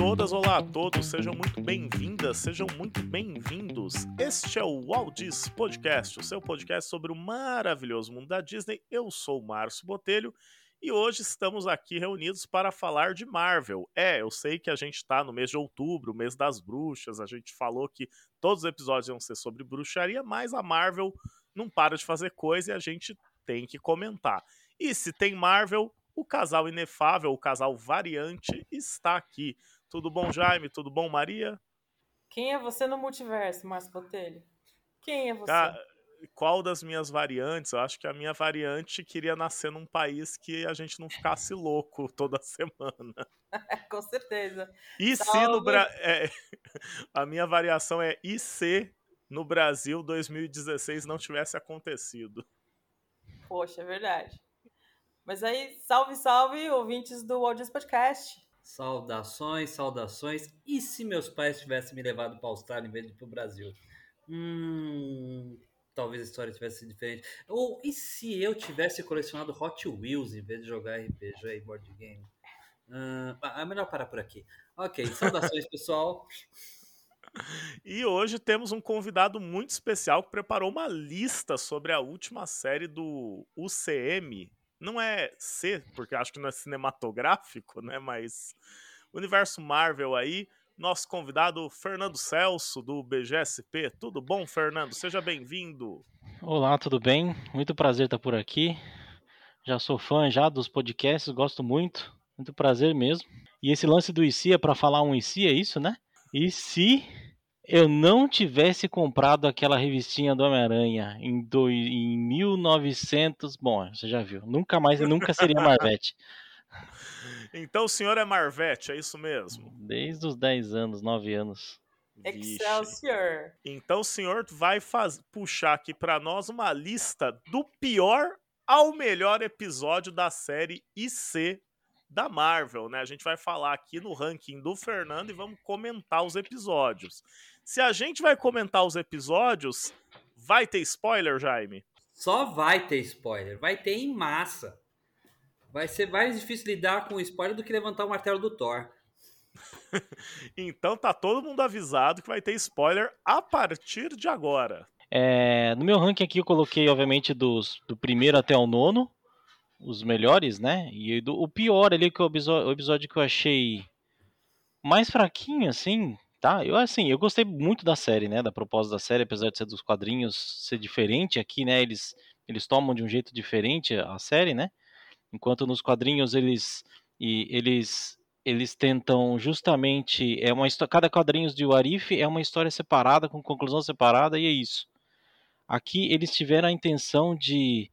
todas, olá a todos, sejam muito bem-vindas, sejam muito bem-vindos. Este é o Waldis Podcast, o seu podcast sobre o maravilhoso mundo da Disney. Eu sou o Márcio Botelho e hoje estamos aqui reunidos para falar de Marvel. É, eu sei que a gente está no mês de outubro, mês das bruxas, a gente falou que todos os episódios iam ser sobre bruxaria, mas a Marvel não para de fazer coisa e a gente tem que comentar. E se tem Marvel, o casal inefável, o casal variante, está aqui. Tudo bom, Jaime? Tudo bom, Maria? Quem é você no multiverso, Márcio Botelho? Quem é você? qual das minhas variantes? Eu acho que a minha variante queria nascer num país que a gente não ficasse louco toda semana. Com certeza. E Salve. se no Brasil. É... a minha variação é e se no Brasil 2016 não tivesse acontecido? Poxa, é verdade. Mas aí, salve, salve, ouvintes do Audience Podcast. Saudações, saudações. E se meus pais tivessem me levado para a Austrália em vez de para o Brasil? Hum, talvez a história tivesse sido diferente. Ou e se eu tivesse colecionado Hot Wheels em vez de jogar RPG e board game? Uh, é melhor parar por aqui. Ok, saudações, pessoal. E hoje temos um convidado muito especial que preparou uma lista sobre a última série do UCM, não é C, porque acho que não é cinematográfico, né? Mas universo Marvel aí. Nosso convidado Fernando Celso do BGSP. Tudo bom, Fernando? Seja bem-vindo. Olá, tudo bem? Muito prazer estar por aqui. Já sou fã já dos podcasts, gosto muito. Muito prazer mesmo. E esse lance do IC é para falar um IC, é isso, né? E se eu não tivesse comprado aquela revistinha do Homem-Aranha em, do, em 1900, bom, você já viu, nunca mais, nunca seria Marvete. Então o senhor é Marvete, é isso mesmo? Desde os 10 anos, 9 anos. Excelsior! Então o senhor vai faz, puxar aqui para nós uma lista do pior ao melhor episódio da série IC da Marvel, né? A gente vai falar aqui no ranking do Fernando e vamos comentar os episódios. Se a gente vai comentar os episódios, vai ter spoiler, Jaime? Só vai ter spoiler, vai ter em massa. Vai ser mais difícil lidar com spoiler do que levantar o martelo do Thor. então tá todo mundo avisado que vai ter spoiler a partir de agora. É, no meu ranking aqui eu coloquei, obviamente, dos, do primeiro até o nono, os melhores, né? E do, o pior ali, que o episódio, o episódio que eu achei mais fraquinho, assim, tá? Eu assim, eu gostei muito da série, né? Da proposta da série, apesar de ser dos quadrinhos ser diferente aqui, né? Eles eles tomam de um jeito diferente a série, né? Enquanto nos quadrinhos eles e eles eles tentam justamente é uma cada quadrinhos de Warif é uma história separada com conclusão separada e é isso. Aqui eles tiveram a intenção de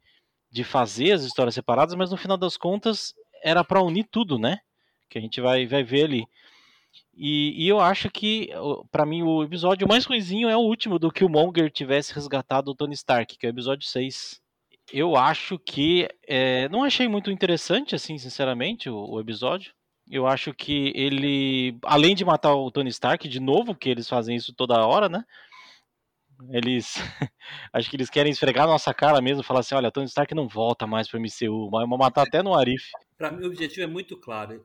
de fazer as histórias separadas, mas no final das contas era para unir tudo, né? Que a gente vai vai ver ali. E, e eu acho que, para mim, o episódio mais ruizinho é o último do que o Monger tivesse resgatado o Tony Stark, que é o episódio 6. Eu acho que. É, não achei muito interessante, assim, sinceramente, o, o episódio. Eu acho que ele, além de matar o Tony Stark de novo, que eles fazem isso toda hora, né? Eles. acho que eles querem esfregar a nossa cara mesmo, falar assim: olha, Tony Stark não volta mais pro MCU, vai matar até no Arif. Para mim, o objetivo é muito claro.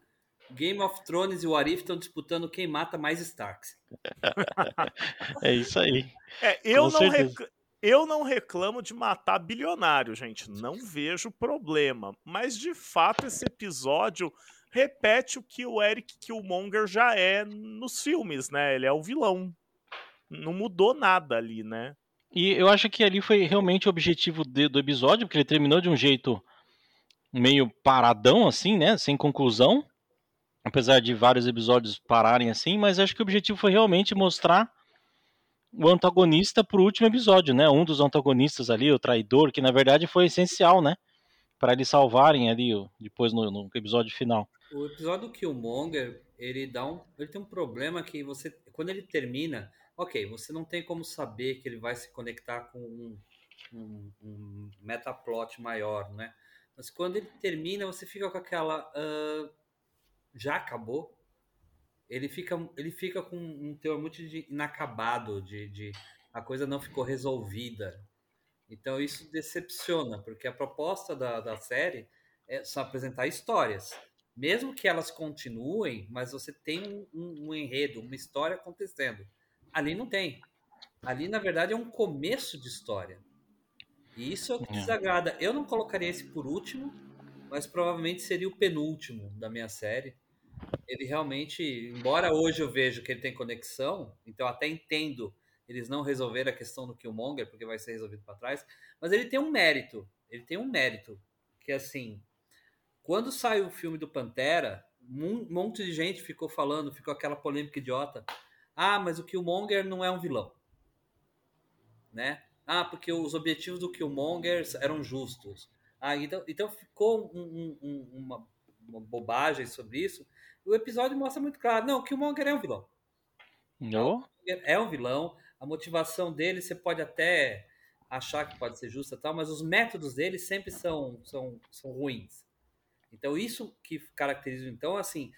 Game of Thrones e o Arif estão disputando quem mata mais Starks. é isso aí. É, eu, não rec... eu não reclamo de matar bilionário, gente. Não vejo problema. Mas, de fato, esse episódio repete o que o Eric Killmonger já é nos filmes, né? Ele é o vilão. Não mudou nada ali, né? E eu acho que ali foi realmente o objetivo de, do episódio, porque ele terminou de um jeito meio paradão, assim, né? Sem conclusão apesar de vários episódios pararem assim, mas acho que o objetivo foi realmente mostrar o antagonista pro último episódio, né? Um dos antagonistas ali, o traidor, que na verdade foi essencial, né? Para eles salvarem ali depois no, no, episódio final. O episódio do Killmonger, ele dá um, ele tem um problema que você, quando ele termina, ok, você não tem como saber que ele vai se conectar com um, um, um metaplot maior, né? Mas quando ele termina, você fica com aquela uh, já acabou, ele fica, ele fica com um teor muito de inacabado, de, de a coisa não ficou resolvida. Então isso decepciona, porque a proposta da, da série é só apresentar histórias. Mesmo que elas continuem, mas você tem um, um, enredo, uma história acontecendo. Ali não tem. Ali, na verdade, é um começo de história. E isso é o que É. desagrada. Eu não colocaria esse por último, mas provavelmente seria o penúltimo da minha série. Ele realmente, embora hoje eu vejo que ele tem conexão, então até entendo eles não resolveram a questão do Killmonger, porque vai ser resolvido para trás, mas ele tem um mérito. Ele tem um mérito. Que assim, quando saiu o filme do Pantera, um monte de gente ficou falando, ficou aquela polêmica idiota. Ah, mas o Killmonger não é um vilão. Né? Ah, porque os objetivos do Killmonger eram justos. Ah, então, então ficou um- um- um- uma bobagem sobre isso. O episódio mostra muito claro. Não, o Killmonger é um vilão. Não? É um vilão. A motivação dele você pode até achar que pode ser justa e tal, mas os métodos dele sempre são, são, são ruins. Então, isso que caracteriza. Então, assim,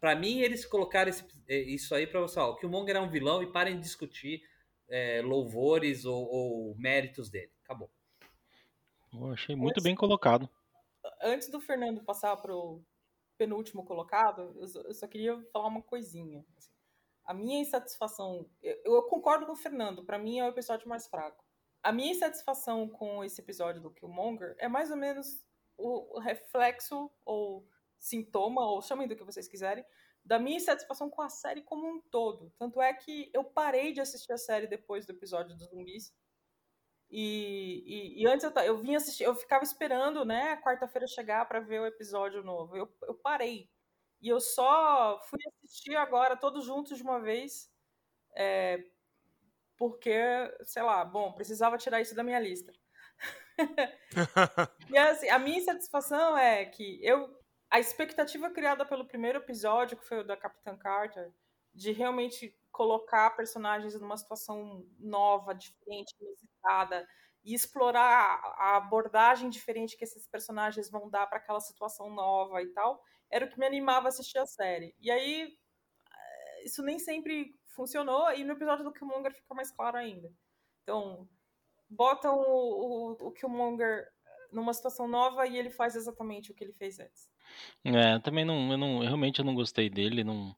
para mim, eles colocaram esse- eh, isso aí para você, ó, o Killmonger é um vilão e parem de discutir eh, louvores ou, ou méritos dele. Acabou. Eu achei muito bem colocado. Antes do Fernando passar pro penúltimo colocado, eu só, queria falar uma coisinha. assim. A minha insatisfação. Eu, eu concordo com o Fernando, pra mim é o episódio mais fraco. A minha insatisfação com esse episódio do Killmonger é mais ou menos o reflexo ou sintoma, ou chamem do que vocês quiserem, da minha insatisfação com a série como um todo. Tanto é que eu parei de assistir a série depois do episódio dos zumbis. E, e, e antes eu, eu vinha assistir, eu ficava esperando, né, a quarta-feira chegar pra ver o episódio novo. Eu, eu parei. E eu só fui assistir agora, todos juntos de uma vez, é, porque, sei lá, bom, precisava tirar isso da minha lista. E assim, a minha insatisfação é que eu. A expectativa criada pelo primeiro episódio, que foi o da Capitã Carter, de realmente colocar personagens numa situação nova, diferente, inusitada, e explorar a abordagem diferente que esses personagens vão dar para aquela situação nova e tal, era o que me animava a assistir a série. E aí, eh, isso nem sempre funcionou, e no episódio do Killmonger fica mais claro ainda. Então, botam o, o, o Killmonger numa situação nova e ele faz exatamente o que ele fez antes. É, também não, eu não, eu realmente eu não gostei dele, não.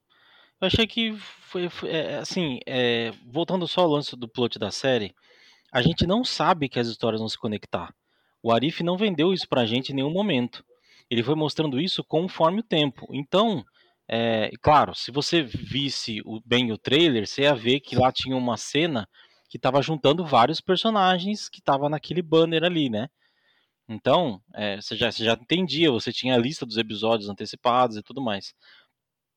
Eu achei que foi, foi- é, assim, é, voltando só ao lance do plot da série, a gente não sabe que as histórias vão se conectar. O Arif não vendeu isso pra gente em nenhum momento. Ele foi mostrando isso conforme o tempo. Então, é, claro, se você visse o- bem o trailer, você ia ver que lá tinha uma cena que estava juntando vários personagens que estavam naquele banner ali, né? Então, é, você, já, você já entendia, você tinha a lista dos episódios antecipados e tudo mais.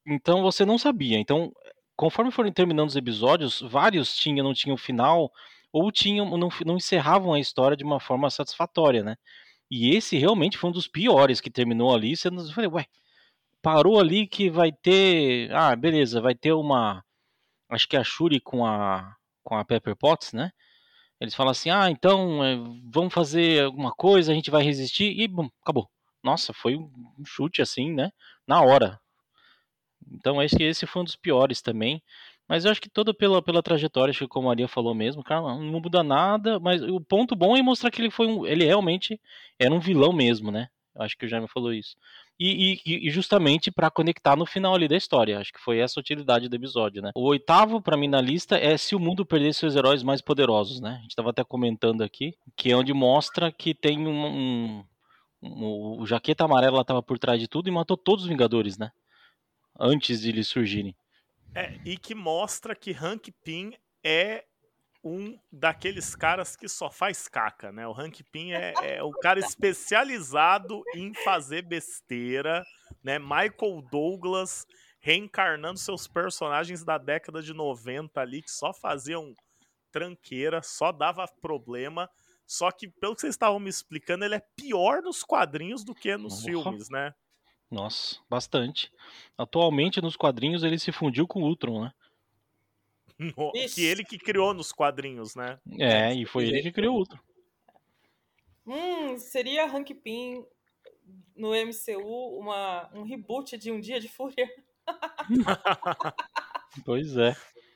Então você não sabia. Então, conforme foram terminando os episódios, vários tinham, não tinham final, ou tinham, não, não encerravam a história de uma forma satisfatória, né? E esse realmente foi um dos piores que terminou ali. Você não falei, ué, parou ali que vai ter. Ah, beleza, vai ter uma. Acho que é a Shuri com a, com a Pepper Potts, né? Eles falam assim: ah, então é, vamos fazer alguma coisa, a gente vai resistir, e bom, acabou. Nossa, foi um chute assim, né? Na hora. Então acho que esse foi um dos piores também. Mas eu acho que toda pela, pela trajetória, acho que como a Maria falou mesmo, cara, não muda nada, mas o ponto bom é mostrar que ele foi um. Ele realmente era um vilão mesmo, né? Acho que o Jaime falou isso. E, e- e justamente pra conectar no final ali da história. Acho que foi essa a utilidade do episódio, né? O oitavo, pra mim, na lista é se o mundo perder seus heróis mais poderosos, né? A gente tava até comentando aqui, que é onde mostra que tem um. um- um- o Jaqueta Amarela tava por trás de tudo e matou todos os Vingadores, né? Antes de eles surgirem. É, e que mostra que Hank Pym é um daqueles caras que só faz caca, né? O Hank Pym é, é o cara especializado em fazer besteira, né? Michael Douglas reencarnando seus personagens da década de 90 ali, que só faziam tranqueira, só dava problema. Só que, pelo que vocês estavam me explicando, ele é pior nos quadrinhos do que nos Porra. filmes, né? Nossa, bastante. Atualmente nos quadrinhos ele se fundiu com o Ultron, né? No- que ele que criou nos quadrinhos, né? É, e foi ele que criou o Ultron. Hum, seria Hank Pym no MCU uma, um reboot de Um Dia de Fúria? Pois é.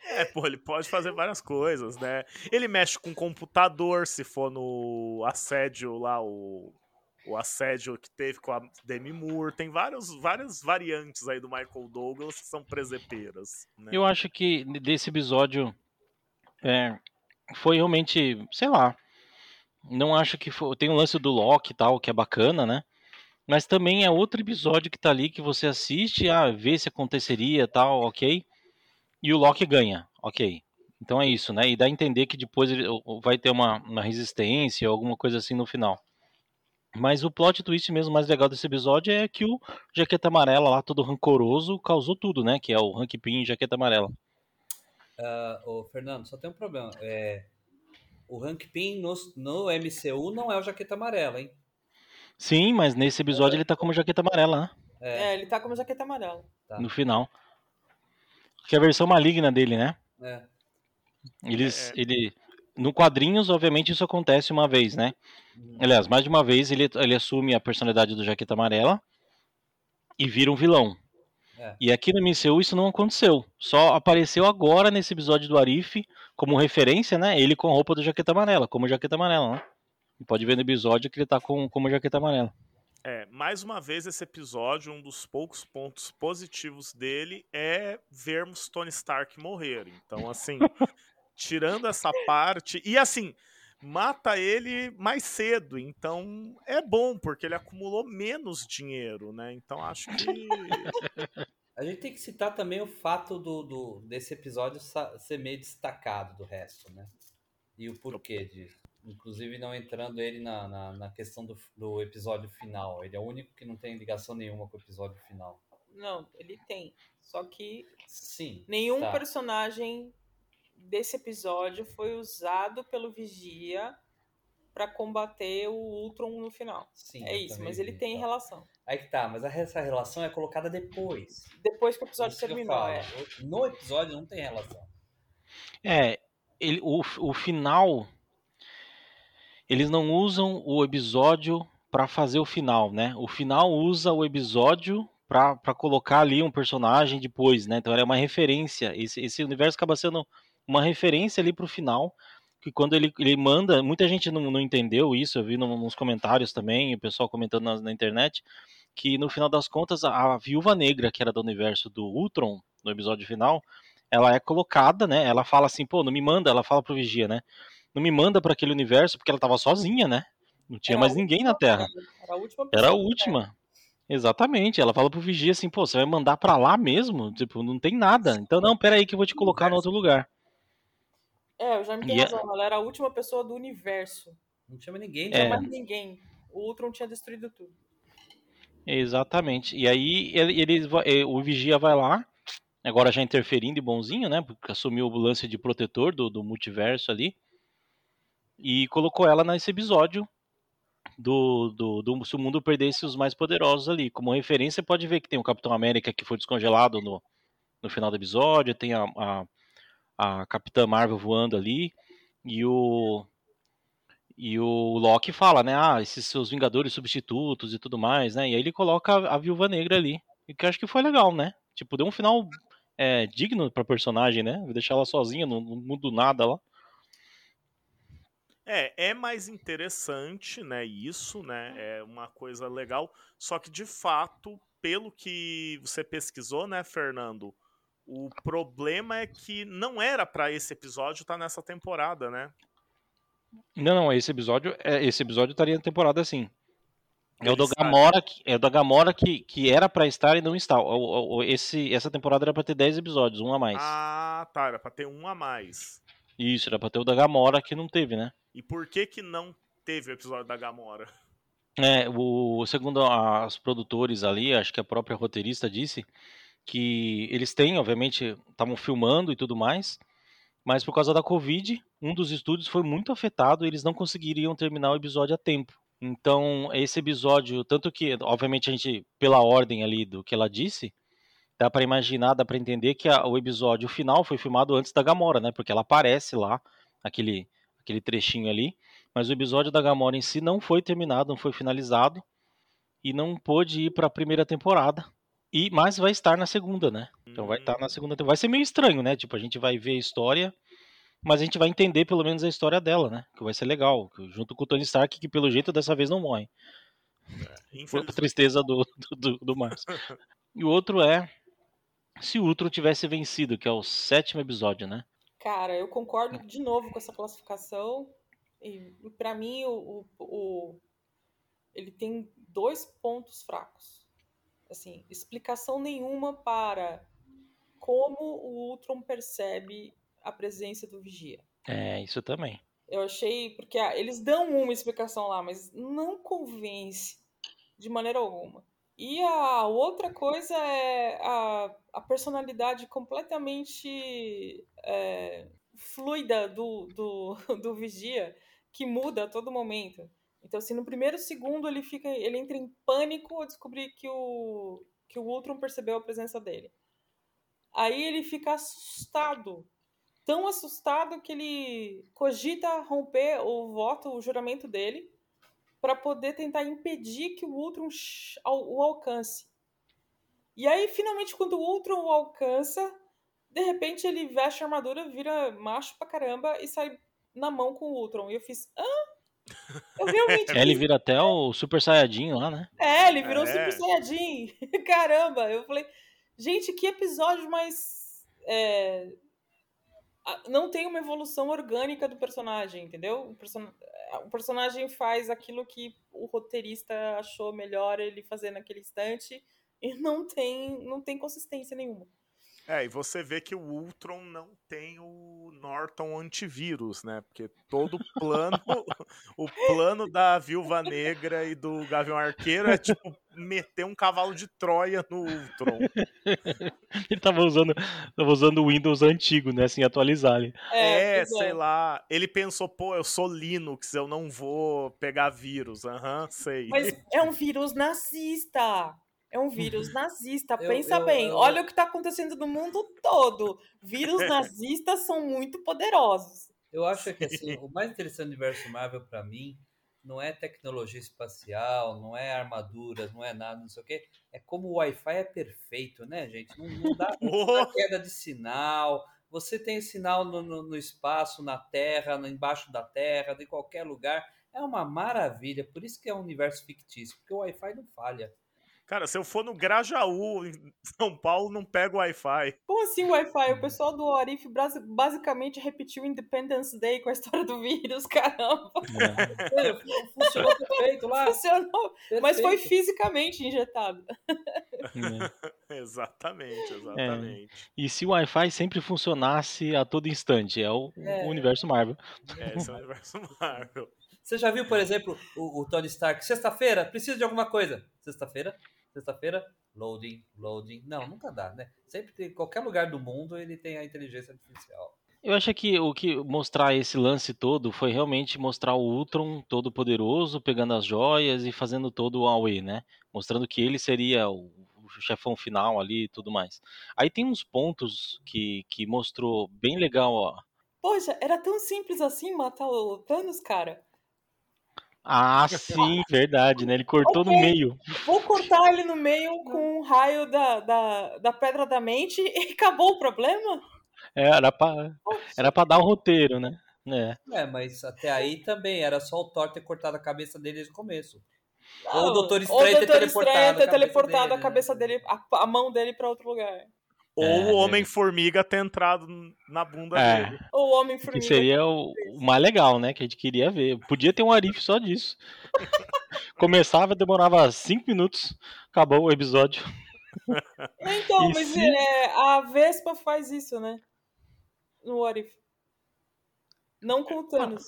É, pô, ele pode fazer várias coisas, né? Ele mexe com computador, se for no assédio lá, o, o assédio que teve com a Demi Moore. Tem vários, várias variantes aí do Michael Douglas que são presepeiras. Né? Eu acho que desse episódio é, foi realmente, sei lá. Não acho que foi. Tem o lance do Loki e tal, que é bacana, né? Mas também é outro episódio que tá ali que você assiste, ah, vê se aconteceria tal, ok. E o Loki ganha, ok. Então é isso, né? E dá a entender que depois vai ter uma, uma resistência, alguma coisa assim no final. Mas o plot twist mesmo mais legal desse episódio é que o Jaqueta Amarela lá, todo rancoroso, causou tudo, né? Que é o Hank Pym e Jaqueta Amarela. Uh, ô, Fernando, só tem um problema. É, o Hank Pym no, no MCU não é o Jaqueta Amarela, hein? Sim, mas nesse episódio é. ele tá como Jaqueta Amarela, né? É, é ele tá como Jaqueta Amarela. Tá. No final. Que é a versão maligna dele, né? É. Eles, é. ele, no quadrinhos, obviamente, isso acontece uma vez, né? Uhum. Aliás, mais de uma vez ele, ele assume a personalidade do Jaqueta Amarela e vira um vilão. É. E aqui no MCU isso não aconteceu. Só apareceu agora nesse episódio do Arif, como referência, né? Ele com a roupa do Jaqueta Amarela, como Jaqueta Amarela, né? E pode ver no episódio que ele tá com como Jaqueta Amarela. É, mais uma vez esse episódio, um dos poucos pontos positivos dele é vermos Tony Stark morrer. Então, assim, tirando essa parte. E assim, mata ele mais cedo. Então é bom, porque ele acumulou menos dinheiro, né? Então acho que. A gente tem que citar também o fato do, do desse episódio ser meio destacado do resto, né? E o porquê disso. Inclusive não entrando ele na, na, na questão do, do episódio final. Ele é o único que não tem ligação nenhuma com o episódio final. Não, ele tem. Só que Sim, nenhum tá. personagem desse episódio foi usado pelo Vigia para combater o Ultron no final. Sim, é isso, mas ele vi, tem tá. relação. Aí que tá, mas essa relação é colocada depois. Depois que o episódio terminou, é. No episódio não tem relação. É, ele, o, o final. Eles não usam o episódio para fazer o final, né? O final usa o episódio para colocar ali um personagem depois, né? Então é uma referência. Esse, esse universo acaba sendo uma referência ali pro final, que quando ele, ele manda, muita gente não, não entendeu isso, eu vi no, nos comentários também, o pessoal comentando na, na, internet, que no final das contas a, a Viúva Negra, que era do universo do Ultron, no episódio final, ela é colocada, né? Ela fala assim, pô, não me manda, ela fala pro Vigia, né? Não me manda para aquele universo porque ela tava sozinha, né? Não tinha era mais ninguém na Terra. Era a última. Era a última. Exatamente. Ela fala pro Vigia assim, pô, você vai mandar para lá mesmo? Tipo, não tem nada. Então não, pera aí que eu vou te colocar no outro lugar. É, o Jaime tem yeah. razão. Ela era a última pessoa do universo. Não tinha mais ninguém. Não tinha é. mais ninguém. O Ultron tinha destruído tudo. Exatamente. E aí ele, ele, o Vigia vai lá, agora já interferindo e bonzinho, né? Porque assumiu o lance de protetor do, do multiverso ali. E colocou ela nesse episódio do, do, do se o mundo perdesse os mais poderosos ali. Como referência, pode ver que tem o Capitão América que foi descongelado no, no final do episódio, tem a, a a Capitã Marvel voando ali e o e o Loki fala, né, ah, esses seus Vingadores substitutos e tudo mais, né, e aí ele coloca a, a Viúva Negra ali, que eu acho que foi legal, né, tipo, deu um final é, digno pra personagem, né, deixar ela sozinha no mundo nada lá. É, é mais interessante, né, isso, né, é uma coisa legal, só que de fato, pelo que você pesquisou, né, Fernando, o problema é que não era para esse episódio estar tá nessa temporada, né? Não, não, esse episódio, é, esse episódio estaria na temporada sim. É o do Gamora, que, é o da Gamora que, que era para estar e não está. O, o, esse, essa temporada era para ter 10 episódios, um a mais. Ah, tá, era para ter um a mais. Isso, era para ter o da Gamora que não teve, né? E por que que não teve o episódio da Gamora? É, o segundo as produtores ali, acho que a própria roteirista disse que eles têm, obviamente, estavam filmando e tudo mais, mas por causa da Covid, um dos estúdios foi muito afetado e eles não conseguiriam terminar o episódio a tempo. Então, esse episódio, tanto que, obviamente, a gente, pela ordem ali do que ela disse, dá para imaginar, dá para entender que a, o episódio final foi filmado antes da Gamora, né? Porque ela aparece lá, aquele, aquele trechinho ali, mas o episódio da Gamora em si não foi terminado, não foi finalizado e não pôde ir para a primeira temporada e, mas vai estar na segunda, né? Então vai estar na hum. segunda temporada. Vai ser meio estranho, né? Tipo, a gente vai ver a história, mas a gente vai entender pelo menos a história dela, né? Que vai ser legal. Junto com o Tony Stark, que pelo jeito dessa vez não morre. É, Foi a tristeza do, do, do, do. E o outro é se o Ultron tivesse vencido, que é o sétimo episódio, né? Cara, eu concordo de novo com essa classificação. E para mim, o, o, o, ele tem dois pontos fracos. Assim, explicação nenhuma para como o Ultron percebe a presença do Vigia. É, isso também. Eu achei, porque ah, eles dão uma explicação lá, mas não convence de maneira alguma. E a outra coisa é a, a personalidade completamente é, fluida do, do, do Vigia, que muda a todo momento. Então, assim, no primeiro segundo ele fica, ele entra em pânico ao descobrir que o, que o Ultron percebeu a presença dele. Aí ele fica assustado tão assustado que ele cogita romper o voto, o juramento dele, para poder tentar impedir que o Ultron o alcance. E aí, finalmente, quando o Ultron o alcança, de repente ele veste a armadura, vira macho pra caramba e sai na mão com o Ultron. E eu fiz, hã? Eu realmente. É, ele vira até o Super Saiyajin lá, né? É, ele virou o é. Super Saiyajin. Caramba, eu falei, gente, que episódio mais é, não tem uma evolução orgânica do personagem, entendeu? O, person... o, personagem faz aquilo que o roteirista achou melhor ele fazer naquele instante e não tem, não tem consistência nenhuma. É, e você vê que o Ultron não tem o Norton antivírus, né? Porque todo o plano, o plano da Viúva Negra e do Gavião Arqueiro é tipo meter um cavalo de Troia no Ultron. ele tava usando, tava usando o Windows antigo, né? Sem atualizar ali. É, é sei lá. Ele pensou, pô, eu sou Linux, eu não vou pegar vírus. Aham, uhum, sei. Mas é um vírus nazista. É um vírus nazista. Eu, Pensa eu, bem, eu, olha o que está acontecendo no mundo todo. Vírus nazistas são muito poderosos. Eu acho que assim, o mais interessante do universo Marvel para mim não é tecnologia espacial, não é armaduras, não é nada, não sei o quê. É como o Wi-Fi é perfeito, né, gente? Não, não, dá, não dá queda de sinal. Você tem sinal no, no, no espaço, na Terra, embaixo da Terra, de qualquer lugar. É uma maravilha. Por isso que é um universo fictício, porque o Wi-Fi não falha. Cara, se eu for no Grajaú, em São Paulo, não pego Wi-Fi. Como assim Wi-Fi? O pessoal do Arif basicamente repetiu Independence Day com a história do vírus, caramba. É. Funcionou perfeito lá. Funcionou, perfeito. mas foi fisicamente injetado. É. exatamente, exatamente. É. E se o Wi-Fi sempre funcionasse a todo instante? É o, é. o universo Marvel. É, esse é o universo Marvel. Você já viu, por exemplo, o, o Tony Stark? Sexta-feira, precisa de alguma coisa. Sexta-feira, sexta-feira, loading, loading. Não, nunca dá, né? Sempre tem, qualquer lugar do mundo ele tem a inteligência artificial. Eu acho que o que mostrar esse lance todo foi realmente mostrar o Ultron todo poderoso, pegando as joias e fazendo todo o Aue, né? Mostrando que ele seria o, chefão final ali e tudo mais. Aí tem uns pontos que, que mostrou bem legal, ó. Poxa, era tão simples assim matar o Thanos, cara. Ah, sim, verdade, né? Ele cortou okay. no meio. Vou cortar ele no meio com um raio da, da, da Pedra da Mente e acabou o problema? É, era pra, era pra dar um roteiro, né? É. é, mas até aí também era só o Thor ter cortado a cabeça dele desde o começo. Não, ou o Doutor Estranho ter teleportado, ter teleportado a cabeça dele, a, a mão dele pra outro lugar. Ou é, o Homem-Formiga ter entrado na bunda é. dele. Ou o Homem-Formiga. Que seria o, o, mais legal, né? Que a gente queria ver. Podia ter um Arif só disso. Começava, demorava 5 minutos, acabou o episódio. Então, e mas se... é, a Vespa faz isso, né? No Arif. Não com o Thanos.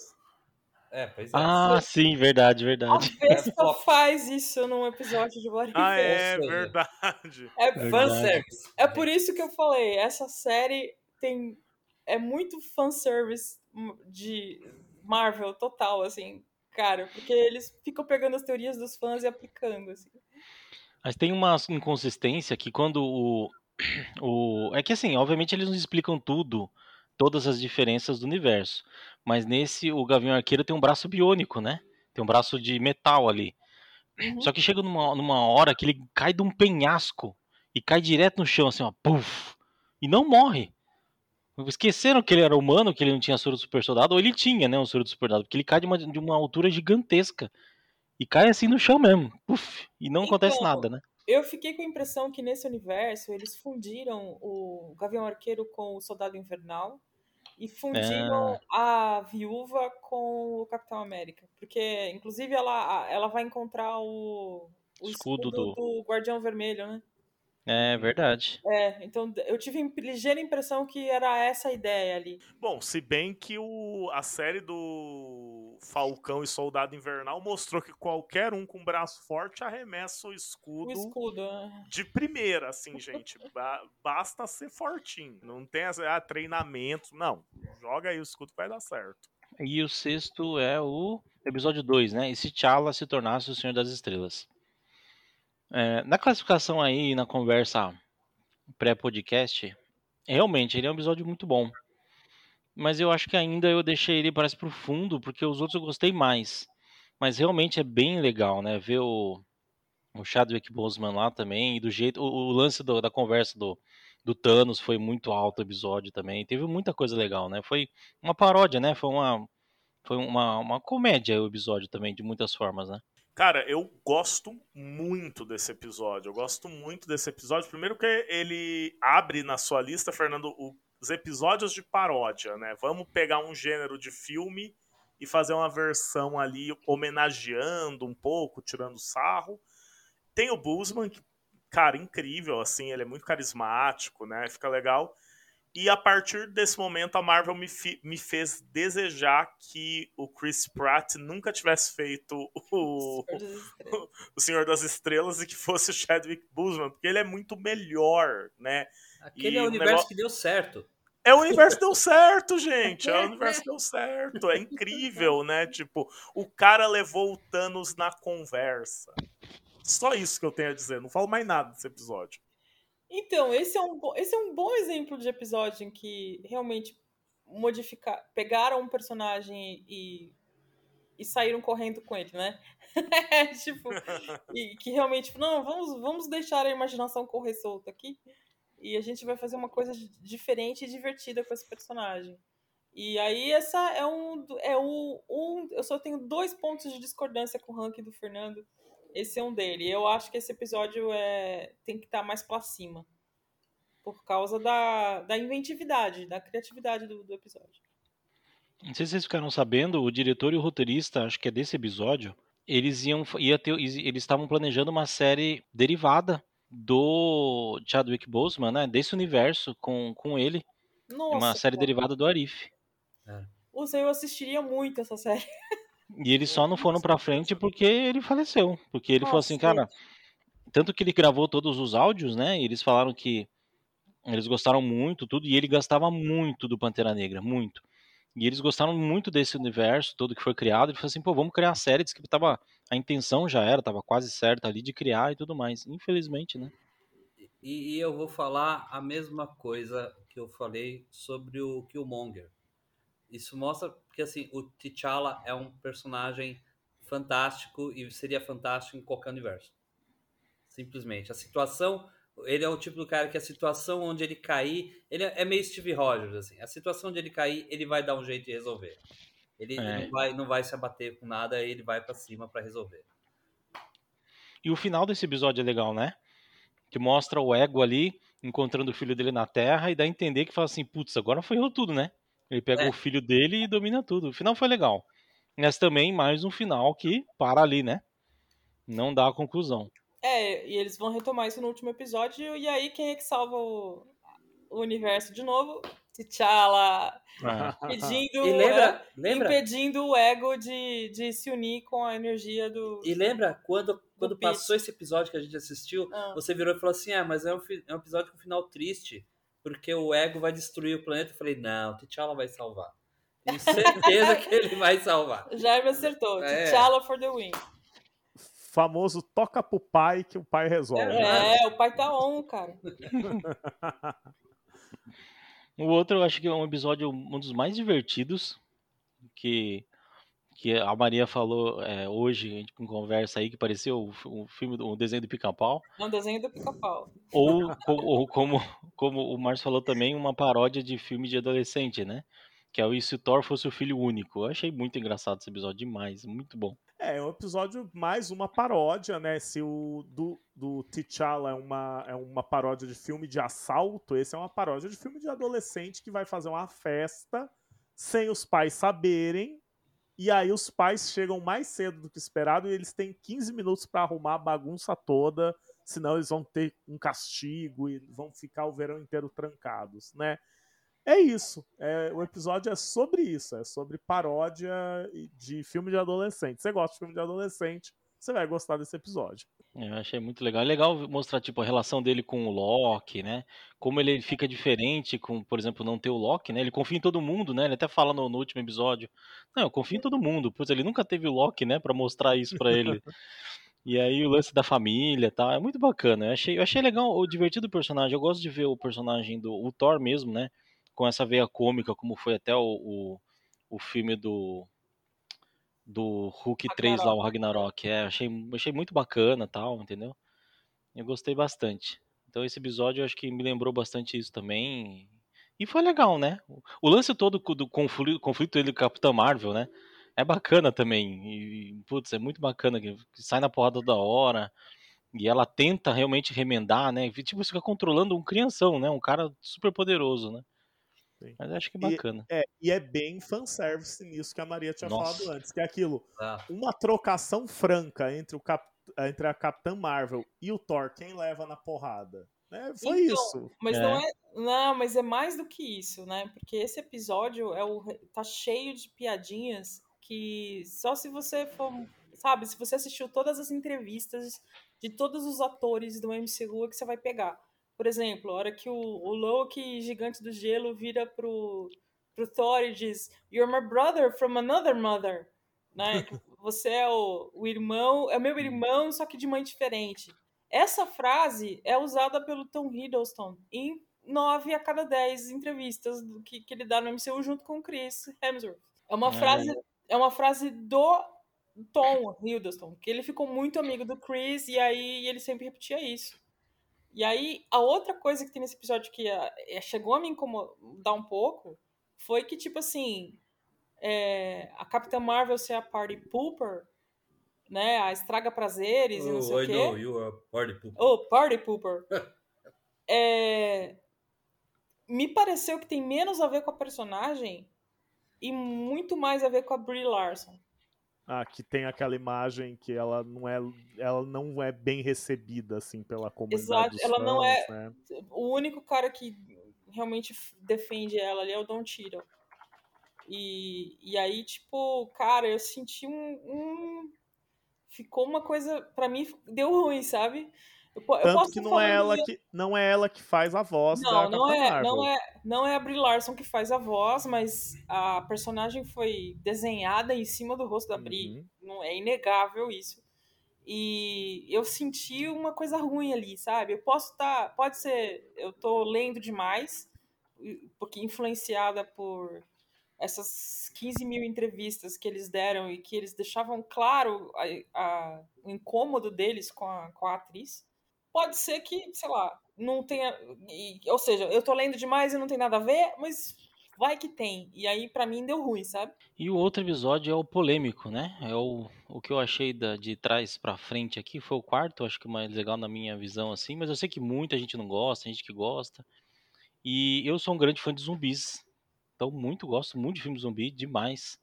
É, pois é. Ah, sim, verdade, verdade. A Vespa faz isso num episódio de What Ah, é, verdade. É fanservice. É por isso que eu falei, essa série tem é muito fanservice de Marvel total, assim, cara, porque eles ficam pegando as teorias dos fãs e aplicando, assim. Mas tem uma inconsistência que quando o, o é que assim, obviamente eles não explicam tudo, todas as diferenças do universo. Mas nesse, o Gavião Arqueiro tem um braço biônico, né? Tem um braço de metal ali. Uhum. Só que chega numa, numa hora que ele cai de um penhasco e cai direto no chão, assim, ó, puff, e não morre. Esqueceram que ele era humano, que ele não tinha soro do super soldado, ou ele tinha, né, um soro do super soldado, porque ele cai de uma, de uma altura gigantesca. e cai assim no chão mesmo. Puf, e não acontece Então, nada, né? Eu fiquei com a impressão que nesse universo eles fundiram o Gavião Arqueiro com o Soldado Invernal e fundiram a Viúva com o Capitão América. Porque, inclusive, ela, ela vai encontrar o, o Escudo escudo, do... Guardião Vermelho, né? É verdade. É, então eu tive a ligeira impressão que era essa a ideia ali. Bom, se bem que o, a série do Falcão e Soldado Invernal mostrou que qualquer um com braço forte arremessa o escudo, O escudo. né? de primeira, assim, gente. Ba- basta ser fortinho. Não tem ah, treinamento. Não. Joga aí o escudo que vai dar certo. E o sexto é o episódio 2, né? E se T'Challa se tornasse o Senhor das Estrelas. É, na classificação aí, na conversa pré-podcast, realmente ele é um episódio muito bom. Mas eu acho que ainda eu deixei ele parece pro fundo, porque os outros eu gostei mais. Mas realmente é bem legal, né? Ver o, o Chadwick Boseman lá também, e do jeito. O, o lance do- da conversa do, do Thanos foi muito alto o episódio também. Teve muita coisa legal, né? Foi uma paródia, né? Foi uma. Foi uma, uma comédia o episódio também, de muitas formas, né? Cara, eu gosto muito desse episódio. Eu gosto muito desse episódio. Primeiro que ele abre na sua lista, Fernando, os episódios de paródia, né? Vamos pegar um gênero de filme e fazer uma versão ali homenageando um pouco, tirando sarro. Tem o Busman, que, cara, incrível, assim, ele é muito carismático, né? Fica legal. E a partir desse momento, a Marvel me, fi- me fez desejar que o Chris Pratt nunca tivesse feito o, Senhor das Estrelas. o Senhor das Estrelas e que fosse o Chadwick Boseman, porque ele é muito melhor, né? Aquele E é o o universo negócio- que deu certo. É o universo que deu certo, gente. É o universo que deu certo. É incrível, né? Tipo, o cara levou o Thanos na conversa. Só isso que eu tenho a dizer. Não falo mais nada desse episódio. Então, esse é, um, esse é um bom exemplo de episódio em que realmente modificar, pegaram um personagem e, e saíram correndo com ele, né? tipo, e que realmente, não, vamos, vamos deixar a imaginação correr solta aqui e a gente vai fazer uma coisa di- diferente e divertida com esse personagem. E aí essa é um é um, um eu só tenho dois pontos de discordância com o ranking do Fernando. Esse é um dele. Eu acho que esse episódio é tem que estar mais pra cima. Por causa da, da inventividade, da criatividade do, do episódio. Não sei se vocês ficaram sabendo, o diretor e o roteirista, acho que é desse episódio, eles iam ia ter, eles estavam planejando uma série derivada do Chadwick Boseman, né? Desse universo com, com ele, Nossa, uma série cara. derivada do Arif. Nossa, eu assistiria muito essa série. E eles só não foram pra frente porque ele faleceu, porque ele falou assim, cara, tanto que ele gravou todos os áudios, né? E eles falaram que eles gostaram muito tudo e ele gostava muito do Pantera Negra, muito. E eles gostaram muito desse universo todo que foi criado. Ele falou assim, pô, vamos criar a série. Diz que tava, a intenção já era, tava quase certa ali de criar e tudo mais. Infelizmente, né? E, e eu vou falar a mesma coisa que eu falei sobre o Killmonger. Isso mostra que assim, o T'Challa é um personagem fantástico e seria fantástico em qualquer universo. Simplesmente. A situação, ele é o tipo do cara que a situação onde ele cair, ele é é meio Steve Rogers assim. A situação onde ele cair, ele vai dar um jeito de resolver. Ele, É. ele não, vai, não vai se abater com nada, ele vai pra cima pra resolver. E o final desse episódio é legal, né? Que mostra o ego ali encontrando o filho dele na Terra e dá a entender que fala assim, putz, agora foi eu tudo, né? Ele pega É. o filho dele e domina tudo. O final foi legal. Mas também mais um final que para ali, né? Não dá a conclusão. É, e eles vão retomar isso no último episódio. E aí, quem é que salva o, o universo de novo? T'Challa. Ah, Pedindo, E é, lembra, lembra, impedindo o ego de, de se unir com a energia do. e lembra quando, quando Pete. passou esse episódio que a gente assistiu, Ah. você virou e falou assim: ah, mas é um, é um episódio com final triste, porque o ego vai destruir o planeta. Eu falei: não, T'Challa vai salvar. Tenho certeza que ele vai salvar. Já me acertou. É. T'Challa for the win. Famoso toca pro pai que o pai resolve. né? É, o pai tá on, cara. O outro eu acho que é um episódio um dos mais divertidos que que a Maria falou é, hoje a gente com conversa aí que pareceu o, fi- o filme o desenho do Pica-Pau É um desenho do pica-pau. ou, ou como como o Márcio falou também uma paródia de filme de adolescente, né? que é o E se o Thor fosse o filho único. Eu achei muito engraçado esse episódio, demais, muito bom. É, é um episódio mais uma paródia, né? Se o do, do T'Challa é uma, é uma paródia de filme de assalto, esse é uma paródia de filme de adolescente que vai fazer uma festa sem os pais saberem. E aí os pais chegam mais cedo do que esperado e eles têm 15 minutos para arrumar a bagunça toda, senão eles vão ter um castigo e vão ficar o verão inteiro trancados, né? É isso. É, o episódio é sobre isso. É sobre paródia de filme de adolescente. Você gosta de filme de adolescente, você vai gostar desse episódio. Eu achei muito legal. É legal mostrar tipo a relação dele com o Loki, né? Como ele fica diferente com, por exemplo, não ter o Loki, né? Ele confia em todo mundo, né? Ele até fala no, no último episódio. Não, eu confio em todo mundo. Pois ele nunca teve o Loki, né, para mostrar isso para ele. e aí o lance da família, tá? É muito bacana. Eu achei, eu achei legal, o divertido do personagem. Eu gosto de ver o personagem do o Thor mesmo, né? com essa veia cômica, como foi até o, o, o filme do do Hulk Ragnarok. 3 lá, o Ragnarok. É, achei, achei muito bacana tal, entendeu? Eu gostei bastante. Então esse episódio eu acho que me lembrou bastante isso também. E foi legal, né? O lance todo do conflito, conflito dele com o Capitão Marvel, né? É bacana também. E, putz, é muito bacana. Que sai na porrada da hora. E ela tenta realmente remendar, né? Tipo, você fica controlando um crianção, né? Um cara super poderoso, né? Sim. Mas acho que é bacana. E é, e é bem fanservice nisso que a Maria tinha Nossa. falado antes, que é aquilo, ah. uma trocação franca entre, o Cap, entre a Capitã Marvel e o Thor, quem leva na porrada. É, foi então, isso. Mas é. não é. Não, mas é mais do que isso, né? Porque esse episódio é o, tá cheio de piadinhas que só se você for. Sabe, se você assistiu todas as entrevistas de todos os atores do MCU é que você vai pegar. Por exemplo, a hora que o, o Loki, gigante do gelo, vira pro, pro Thor e diz You're my brother from another mother. Né? Você é o, o irmão, é o meu irmão, só que de mãe diferente. Essa frase é usada pelo Tom Hiddleston em nove a cada dez entrevistas que, que ele dá no MCU junto com o Chris Hemsworth. É uma frase, é uma frase do Tom Hiddleston, que ele ficou muito amigo do Chris e aí ele sempre repetia isso. E aí, a outra coisa que tem nesse episódio que é, chegou a me incomodar um pouco foi que, tipo assim, é, a Capitã Marvel ser a party pooper, né? A estraga prazeres oh, e não sei I o quê. Know, you are party pooper. Oh, party pooper. é, me pareceu que tem menos a ver com a personagem e muito mais a ver com a Brie Larson. Ah, que tem aquela imagem que ela não é, ela não é bem recebida assim pela comunidade. Exato, ela fãs, não é. Né? O único cara que realmente defende ela ali é o Don Tiro. E, e aí, tipo, cara, eu senti um, um. Ficou uma coisa. para mim, deu ruim, sabe? Eu, Tanto eu que não é, ela que não é ela que faz a voz não, da não é, Marvel. Não é, não é a Brie Larson que faz a voz, mas a personagem foi desenhada em cima do rosto da Brie. Uhum. Não é inegável isso. E eu senti uma coisa ruim ali, sabe? Eu posso estar, tá, pode ser, eu tô lendo demais, porque influenciada por essas 15 mil entrevistas que eles deram e que eles deixavam claro a, a, o incômodo deles com a, com a atriz pode ser que, sei lá, não tenha. E, ou seja, eu tô lendo demais e não tem nada a ver, mas vai que tem. E aí, para mim, deu ruim, sabe? E o outro episódio é o polêmico, né? É o, o que eu achei da, de trás para frente aqui. Foi o quarto, acho que mais legal na minha visão, assim. Mas eu sei que muita gente não gosta, gente que gosta. E eu sou um grande fã de zumbis. Então, muito gosto muito de filme zumbi, demais.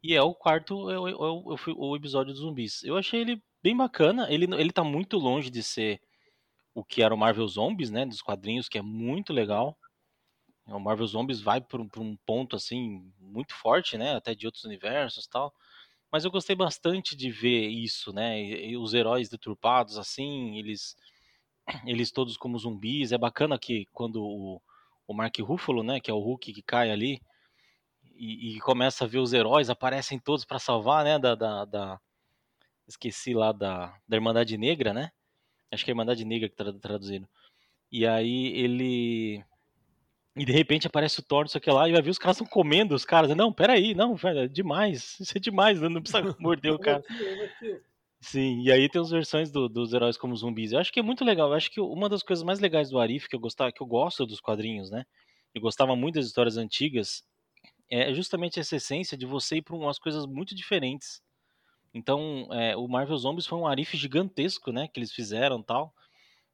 E é o quarto, é o, é o, é o episódio dos zumbis. Eu achei ele bem bacana. Ele, ele tá muito longe de ser o que era o Marvel Zombies, né, dos quadrinhos, que é muito legal. O Marvel Zombies vai para um ponto assim muito forte, né, até de outros universos, tal. Mas eu gostei bastante de ver isso, né, e, e os heróis deturpados assim, eles eles todos como zumbis. É bacana que quando o, o Mark Ruffalo, né, que é o Hulk que cai ali e, e começa a ver os heróis aparecem todos para salvar, né, da, da, da, esqueci lá da da Irmandade Negra, né? Acho que é Irmandade Negra que tá traduzindo. E aí ele. E de repente aparece o Thor, sei o que lá, e vai ver os caras estão comendo os caras. Não, peraí, não, velho, é demais. Isso é demais, não precisa morder o cara. Sim, e aí tem as versões do, dos heróis como zumbis. Eu acho que é muito legal. Eu acho que uma das coisas mais legais do Arif, que eu gostava, que eu gosto dos quadrinhos, né? Eu gostava muito das histórias antigas, é justamente essa essência de você ir para umas coisas muito diferentes. Então, é, o Marvel Zombies foi um arife gigantesco, né, que eles fizeram tal.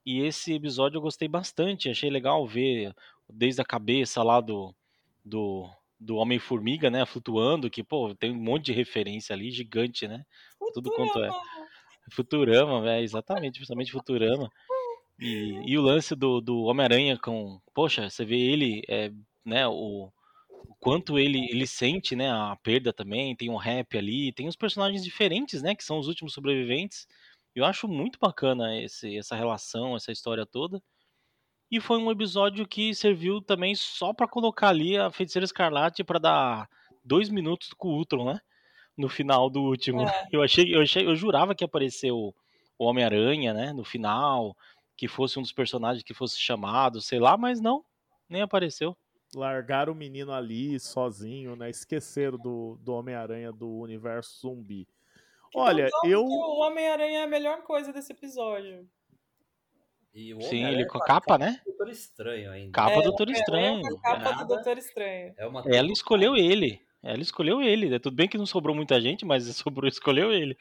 E esse episódio eu gostei bastante, achei legal ver desde a cabeça lá do, do, do Homem-Formiga, né, flutuando, que, pô, tem um monte de referência ali, gigante, né? Tudo quanto é. Futurama, velho, exatamente, justamente Futurama. E, e o lance do, do Homem-Aranha com. Poxa, você vê ele, é, né, o quanto ele, ele sente, né, a perda também, tem um rap ali, tem uns personagens diferentes, né, que são os últimos sobreviventes. Eu acho muito bacana esse, essa relação, essa história toda. E foi um episódio que serviu também só para colocar ali a Feiticeira Escarlate para dar dois minutos com o Ultron, né? No final do último. É. Eu achei, eu achei, eu jurava que apareceu o Homem-Aranha, né? No final, que fosse um dos personagens que fosse chamado, sei lá, mas não, nem apareceu. Largaram o menino ali sozinho, né? Esqueceram do, do Homem-Aranha do universo zumbi. Olha, eu. O Homem-Aranha é a melhor coisa desse episódio. Sim, ele com a capa, né? Doutor Estranho ainda. Capa é, do Doutor Estranho. É, capa do Doutor Estranho. É uma... Ela escolheu ele. Ela escolheu ele. É tudo bem que não sobrou muita gente, mas sobrou, escolheu ele.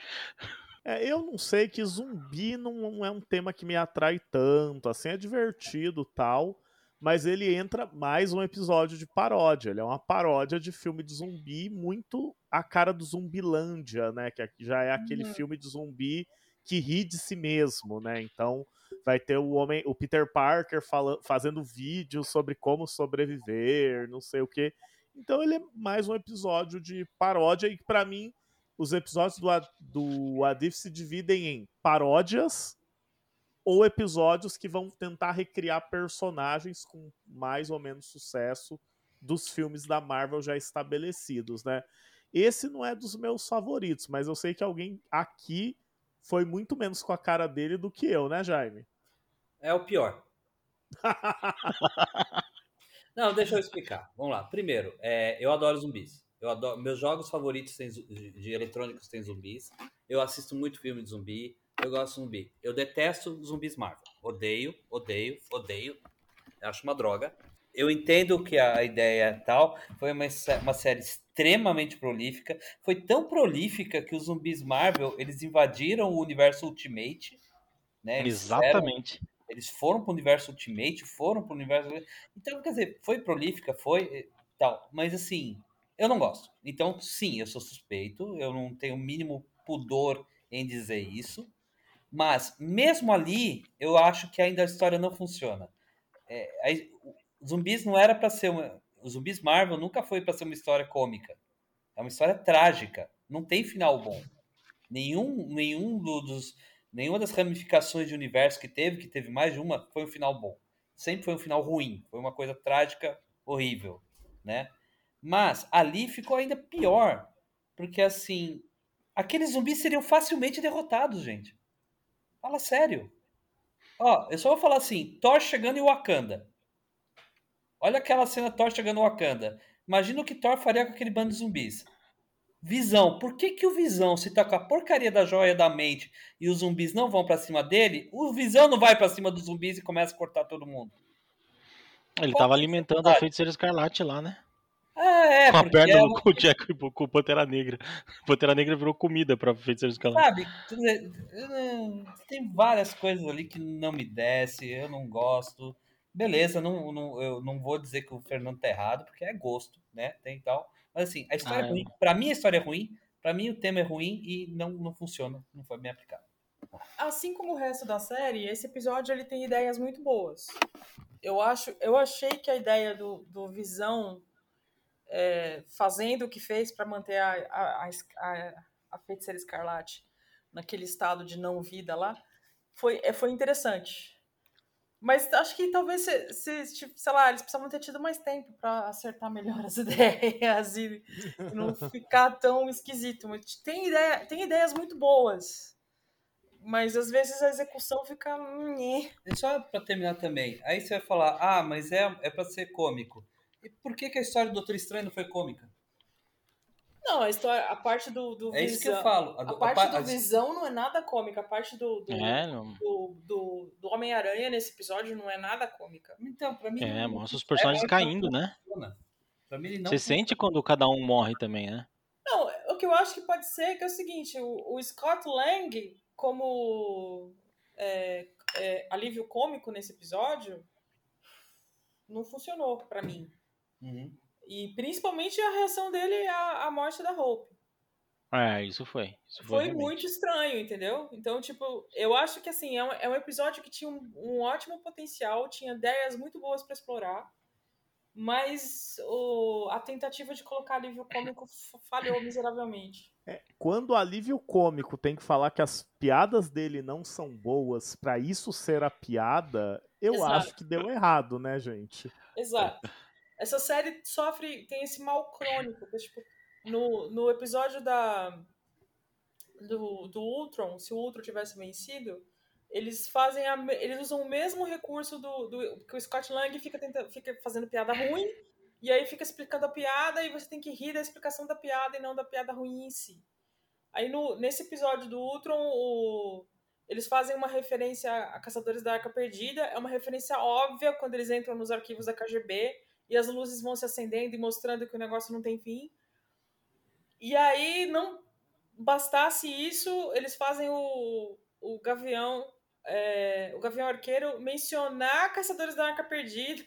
É, eu não sei que zumbi não é um tema que me atrai tanto. Assim, é divertido tal. Mas ele entra mais um episódio de paródia. Ele é uma paródia de filme de zumbi muito a cara do Zumbilândia, né? Que já é aquele uhum. filme de zumbi que ri de si mesmo, né? Então vai ter o homem, o Peter Parker falando, fazendo vídeos sobre como sobreviver, não sei o que. Então ele é mais um episódio de paródia e para mim os episódios do, do Adif se dividem em paródias ou episódios que vão tentar recriar personagens com mais ou menos sucesso dos filmes da Marvel já estabelecidos, né? Esse não é dos meus favoritos, mas eu sei que alguém aqui foi muito menos com a cara dele do que eu, né, Jaime? É o pior. Não, deixa eu explicar. Vamos lá. Primeiro, é, eu adoro zumbis. Eu adoro, meus jogos favoritos de, de eletrônicos têm zumbis. Eu assisto muito filme de zumbi. Eu gosto de zumbi. Eu detesto zumbis Marvel. Odeio, odeio, odeio. Eu acho uma droga. Eu entendo que a ideia é tal. Foi uma, uma série extremamente prolífica. Foi tão prolífica que os zumbis Marvel eles invadiram o universo Ultimate. Né? Eles Exatamente. Fizeram, eles foram para o universo Ultimate, foram para o universo. Então, quer dizer, foi prolífica, foi tal. Mas assim, eu não gosto. Então, sim, eu sou suspeito. Eu não tenho o mínimo pudor em dizer isso. Mas, mesmo ali, eu acho que ainda a história não funciona. É, a, zumbis não era para ser uma, zumbis Marvel nunca foi para ser uma história cômica. É uma história trágica. Não tem final bom. Nenhum, nenhum dos, nenhuma das ramificações de universo que teve, que teve mais de uma, foi um final bom. Sempre foi um final ruim. Foi uma coisa trágica, horrível, né? Mas ali ficou ainda pior, porque assim, aqueles zumbis seriam facilmente derrotados, gente. Fala sério. Ó, eu só vou falar assim, Thor chegando em Wakanda. Olha aquela cena Thor chegando no Wakanda. Imagina o que Thor faria com aquele bando de zumbis. Visão, por que, que o Visão, se tá com a porcaria da joia da mente e os zumbis não vão para cima dele, o Visão não vai para cima dos zumbis e começa a cortar todo mundo? Ele Qual tava alimentando a feiticeira escarlate lá, né? Ah, é, com a perna é do com o Jack com o Pantera Negra. O Pantera Negra virou comida pra feiticeira escarlate. Sabe, tem várias coisas ali que não me desce, eu não gosto beleza, não, não, eu não vou dizer que o Fernando tá errado, porque é gosto, né? Tem tal. Mas assim, a história ah, é ruim. Pra mim a história é ruim, pra mim o tema é ruim e não, não funciona, não foi bem aplicado. Assim como o resto da série, esse episódio ele tem ideias muito boas. Eu acho, eu achei que a ideia do, do Visão é, fazendo o que fez para manter a, a, a, a feiticeira escarlate naquele estado de não vida lá foi, é, foi interessante mas acho que talvez, se, se tipo, sei lá, eles precisavam ter tido mais tempo para acertar melhor as ideias e, não ficar tão esquisito. Mas tem, ideia, tem ideias muito boas, mas às vezes a execução fica. E só para terminar também, aí você vai falar, ah, mas é, é para ser cômico. E por que, que a história do Doutor Estranho não foi cômica? Não, a história, a parte do, do é visão. isso que eu falo. A, a parte a, do visão não é nada cômica. A parte do, do, é, do, do, do Homem-Aranha nesse episódio não é nada cômica. Então, pra mim. É, mostra os personagens é, caindo, né? Pra mim, ele não Você sente quando cada um morre também, né? Não, o que eu acho que pode ser que é o seguinte, o, o Scott Lang, como é, é, alívio cômico nesse episódio, não funcionou pra mim. Uhum. E principalmente a reação dele à, à morte da Hope. É, isso foi. Isso foi, Foi muito estranho, entendeu? Então, tipo, eu acho que assim, é um, é um episódio que tinha um, um ótimo potencial, tinha ideias muito boas pra explorar, mas o, a tentativa de colocar alívio cômico falhou miseravelmente. Quando o alívio cômico tem que falar que as piadas dele não são boas pra isso ser a piada, eu Exato. acho que deu errado, né, gente? Exato. Essa série sofre, tem esse mal crônico, que, tipo, no, no episódio da do, do Ultron, se o Ultron tivesse vencido, eles fazem a, eles usam o mesmo recurso do, do que o Scott Lang fica tentando, fica fazendo piada ruim e aí fica explicando a piada e você tem que rir da explicação da piada e não da piada ruim em si. Aí no, nesse episódio do Ultron, o, eles fazem uma referência a Caçadores da Arca Perdida, é uma referência óbvia quando eles entram nos arquivos da KGB e as luzes vão se acendendo e mostrando que o negócio não tem fim. E aí, não bastasse isso, eles fazem o, o Gavião, é, o Gavião Arqueiro mencionar Caçadores da Arca Perdida.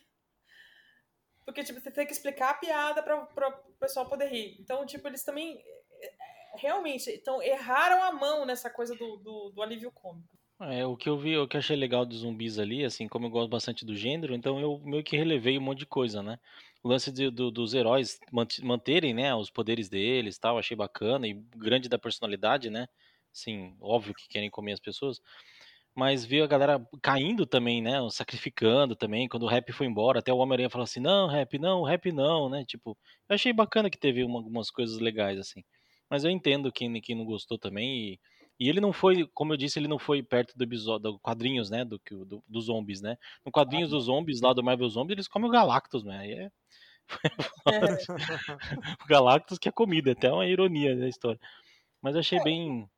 Porque, tipo, você tem que explicar a piada para o pessoal poder rir. Então, tipo, eles também é, realmente então, erraram a mão nessa coisa do, do, do alívio cômico. É, o que eu vi, o que eu achei legal dos zumbis ali, assim, como eu gosto bastante do gênero, então eu meio que relevei um monte de coisa, né? O lance de- do- dos heróis mant- manterem, né, os poderes deles, tal, achei bacana e grande da personalidade, né? Sim, óbvio que querem comer as pessoas, mas ver a galera caindo também, né, sacrificando também, quando o rap foi embora, até o Homem-Aranha falou assim: "Não, rap não, rap não", né? Tipo, eu achei bacana que teve uma- algumas coisas legais assim. Mas eu entendo quem, quem não gostou também e e ele não foi, como eu disse, ele não foi perto do episódio, do quadrinhos, né, do, do, dos zombies, né? No quadrinhos dos zombies, lá do Marvel Zombies, eles comem o Galactus, né? Aí é o Galactus que é comida, até uma ironia da história. Mas eu achei bem...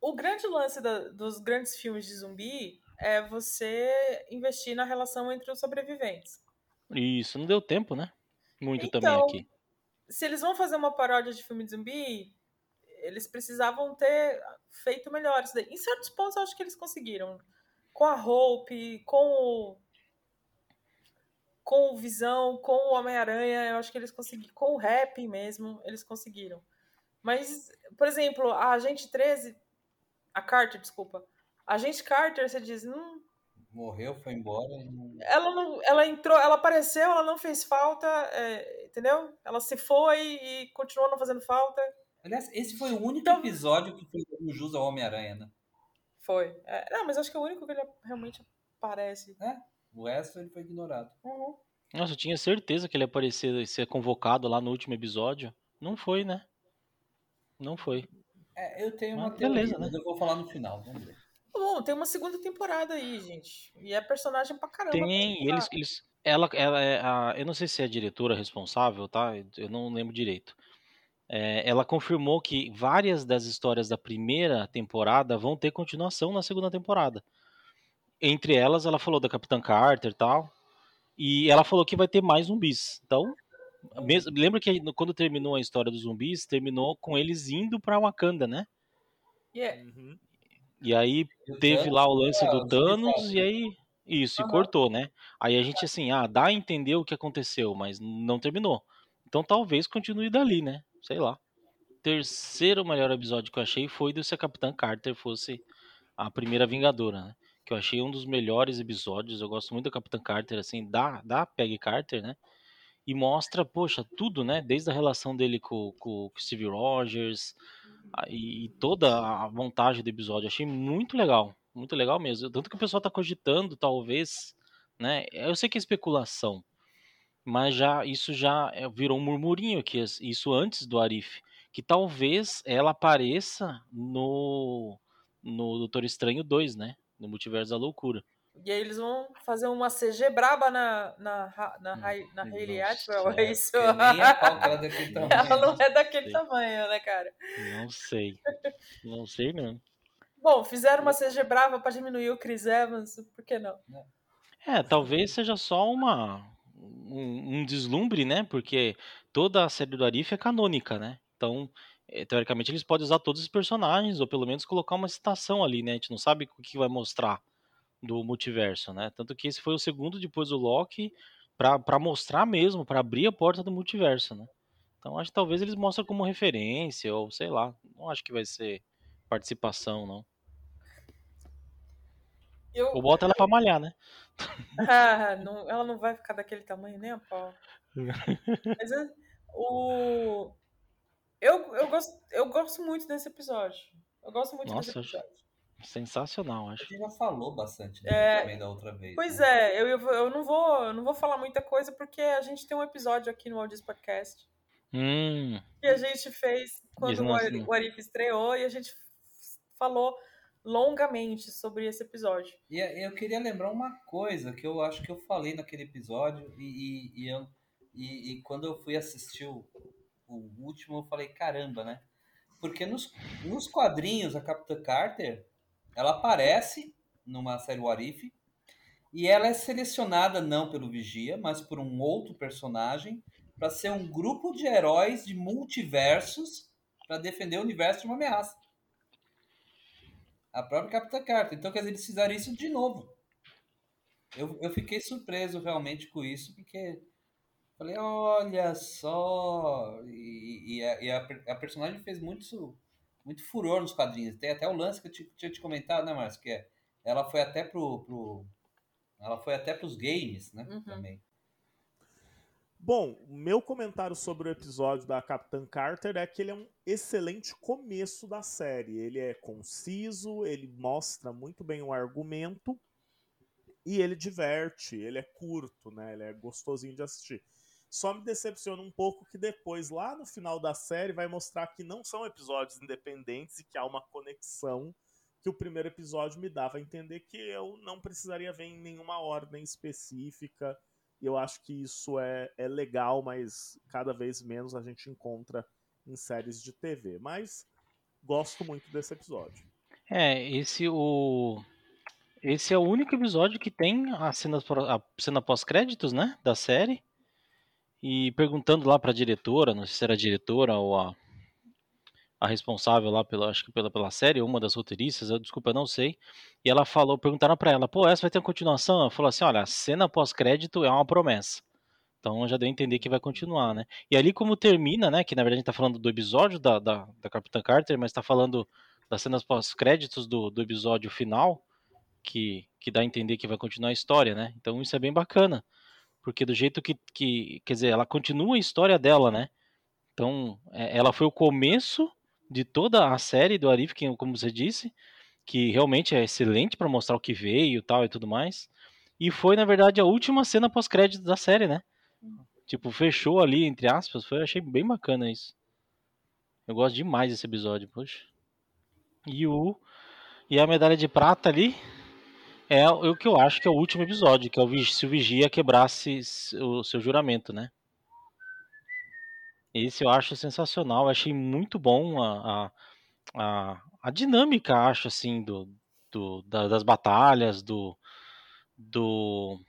o grande lance da- dos grandes filmes de zumbi é você investir na relação entre os sobreviventes. Isso, não deu tempo, né? Muito também Então, aqui. Se eles vão fazer uma paródia de filme de zumbi, eles precisavam ter feito melhor isso daí. Em certos pontos, eu acho que eles conseguiram. Com a Hope, com o. Com o Visão, com o Homem-Aranha, eu acho que eles conseguiram. Com o rap mesmo, eles conseguiram. Mas, por exemplo, a Agente 13. A Carter, desculpa. A Agente Carter, você diz, hum, Morreu, foi embora. ela não, ela entrou, ela apareceu, ela não fez falta, é, entendeu? Ela se foi e continuou não fazendo falta. Aliás, esse foi o único Então- episódio que foi o jus ao Homem-Aranha, né? Foi. É, não, mas acho que é o único que ele realmente aparece. O resto ele foi ignorado. Uhum. Nossa, eu tinha certeza que ele ia aparecer e ser convocado lá no último episódio. Não foi, né? Não foi. É, eu tenho uma Ah, beleza, teoria, mas eu vou falar no final. Vamos ver. Bom, tem uma segunda temporada aí, gente. E é personagem pra caramba. pra Tem, explorar. eles, eles, ela, ela é a, eu não sei se é a diretora responsável, tá? Eu não lembro direito. É, ela confirmou que várias das histórias da primeira temporada vão ter continuação na segunda temporada. Entre elas, ela falou da Capitã Carter e tal. E ela falou que vai ter mais zumbis. Então, mesmo, lembra que quando terminou a história dos zumbis, terminou com eles indo pra Wakanda, né? E é- Uhum. E aí teve lá o lance do os Thanos e aí isso, e cortou, né? Aí a gente assim, ah, dá a entender o que aconteceu, mas não terminou. Então talvez continue dali, né? Sei lá. Terceiro melhor episódio que eu achei foi do se a Capitã Carter fosse a primeira Vingadora, né? Que eu achei um dos melhores episódios. Eu gosto muito da Capitã Carter, assim, da, da Peggy Carter, né? E mostra, poxa, tudo, né? Desde a relação dele com, com, com Steve Rogers, e, e toda a montagem do episódio. Achei muito legal, muito legal mesmo. Tanto que o pessoal tá cogitando, talvez, né? Eu sei que é especulação, mas já isso já é- virou um murmurinho as- isso antes do Arif, que talvez ela apareça no no Doutor Estranho 2, né? No Multiverso da Loucura. E aí eles vão fazer uma CG braba na, na, na, Hum, Rai- na Hayley Atwell, é isso? Que ela não é daquele tamanho, né, cara? Não sei. Não sei mesmo. Bom, fizeram uma CG brava pra diminuir o Chris Evans, por que não? É, talvez seja só uma um, um deslumbre, né? Porque toda a série do Arif é canônica, né? Então, é, teoricamente, eles podem usar todos os personagens, ou pelo menos colocar uma citação ali, né? A gente não sabe o que vai mostrar do multiverso, né? Tanto que esse foi o segundo depois do Loki para mostrar mesmo, para abrir a porta do multiverso, né? Então acho que talvez eles mostrem como referência ou sei lá, não acho que vai ser participação não. Eu... Ou bota ela pra malhar, né? Ah, não, ela não vai ficar daquele tamanho nem a pau. Mas é, o... eu, eu, gosto, eu gosto muito desse episódio. Eu gosto muito Nossa, desse episódio. Sensacional, acho. A gente já falou bastante dele É, também da outra vez. Pois né? é, eu, eu, eu não vou, eu não vou falar muita coisa porque a gente tem um episódio aqui no Audios Podcast Hum, que a gente fez quando o o Arif estreou e a gente falou longamente sobre esse episódio. E eh, eu queria lembrar uma coisa que eu acho que eu falei naquele episódio e, e, e eu, e, e quando eu fui assistir o, o último eu falei, caramba, né? Porque nos, nos quadrinhos a Capitã Carter, ela aparece numa série Warif e ela é selecionada não pelo Vigia, mas por um outro personagem para ser um grupo de heróis de multiversos para defender o universo de uma ameaça. A própria Capitã Carter. Então, quer dizer, eles fizeram isso de novo. Eu, eu fiquei surpreso realmente com isso, porque falei, olha só. E, e a, e a a personagem fez muito, muito furor nos quadrinhos. Tem até o lance que eu te- tinha te comentado, né, Márcio? Que é, ela foi até pro. pro ela foi até pros games, né? Uhum. Também. Bom, meu comentário sobre o episódio da Capitã Carter é que ele é um excelente começo da série. Ele é conciso, ele mostra muito bem o argumento e ele diverte, ele é curto, né? Ele é gostosinho de assistir. Só me decepciona um pouco que depois, lá no final da série, vai mostrar que não são episódios independentes e que há uma conexão que o primeiro episódio me dava a entender que eu não precisaria ver em nenhuma ordem específica. E eu acho que isso é, é legal, mas cada vez menos a gente encontra em séries de TV. Mas gosto muito desse episódio. É, esse o esse é o único episódio que tem a cena, a cena pós-créditos, né, da série. E perguntando lá pra diretora, não sei se era diretora ou a, a responsável lá pela, acho que pela, pela série, uma das roteiristas, eu desculpa, eu não sei. E ela falou, perguntaram pra ela, pô, essa vai ter uma continuação? Ela falou assim, olha, a cena pós-crédito é uma promessa. Então já deu a entender que vai continuar, né? E ali como termina, né, que na verdade a gente tá falando do episódio da, da, da Capitã Carter, mas tá falando das cenas pós-créditos do, do episódio final, que, que dá a entender que vai continuar a história, né? Então isso é bem bacana. Porque do jeito que, que quer dizer, ela continua a história dela, né? Então, é, ela foi o começo de toda a série do Arif, que, como você disse, que realmente é excelente para mostrar o que veio tal e tudo mais. E foi, na verdade, a última cena pós-crédito da série, né? Tipo, fechou ali, entre aspas. Foi, achei bem bacana isso. Eu gosto demais desse episódio, poxa. E o. E a medalha de prata ali é o que eu acho que é o último episódio, que é o se o Vigia quebrasse o seu juramento, né? Esse eu acho sensacional, eu achei muito bom a, a, a, a dinâmica, acho, assim, do, do, da- das batalhas, do, do,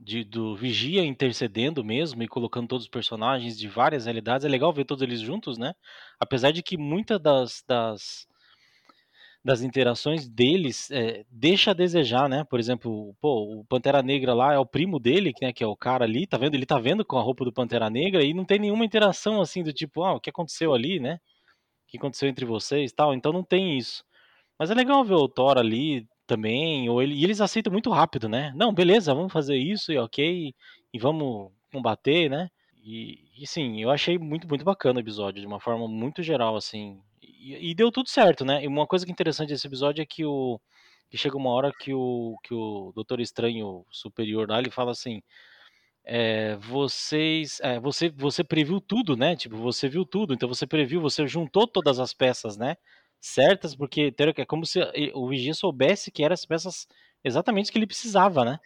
de- do Vigia intercedendo mesmo e colocando todos os personagens de várias realidades. É legal ver todos eles juntos, né? Apesar de que muitas das, das, das interações deles é, deixa a desejar, né? Por exemplo, pô, o Pantera Negra lá é o primo dele, né, que é o cara ali, tá vendo? Ele tá vendo com a roupa do Pantera Negra e não tem nenhuma interação assim do tipo, ah, o que aconteceu ali, né? O que aconteceu entre vocês, tal. Então não tem isso. Mas é legal ver o Thor ali também, ou ele, e eles aceitam muito rápido, né? Não, beleza, vamos fazer isso e ok, e vamos combater, né? E, e sim, eu achei muito, muito bacana o episódio, de uma forma muito geral, assim. E, deu tudo certo, né? E uma coisa que é interessante desse episódio é que o. Que chega uma hora que o, que o Doutor Estranho Superior lá, ele fala assim. é, vocês. é, você, você previu tudo, né? Tipo, você viu tudo, então você previu, você juntou todas as peças, né? Certas, porque é como se o Vigia soubesse que eram as peças exatamente que ele precisava, né?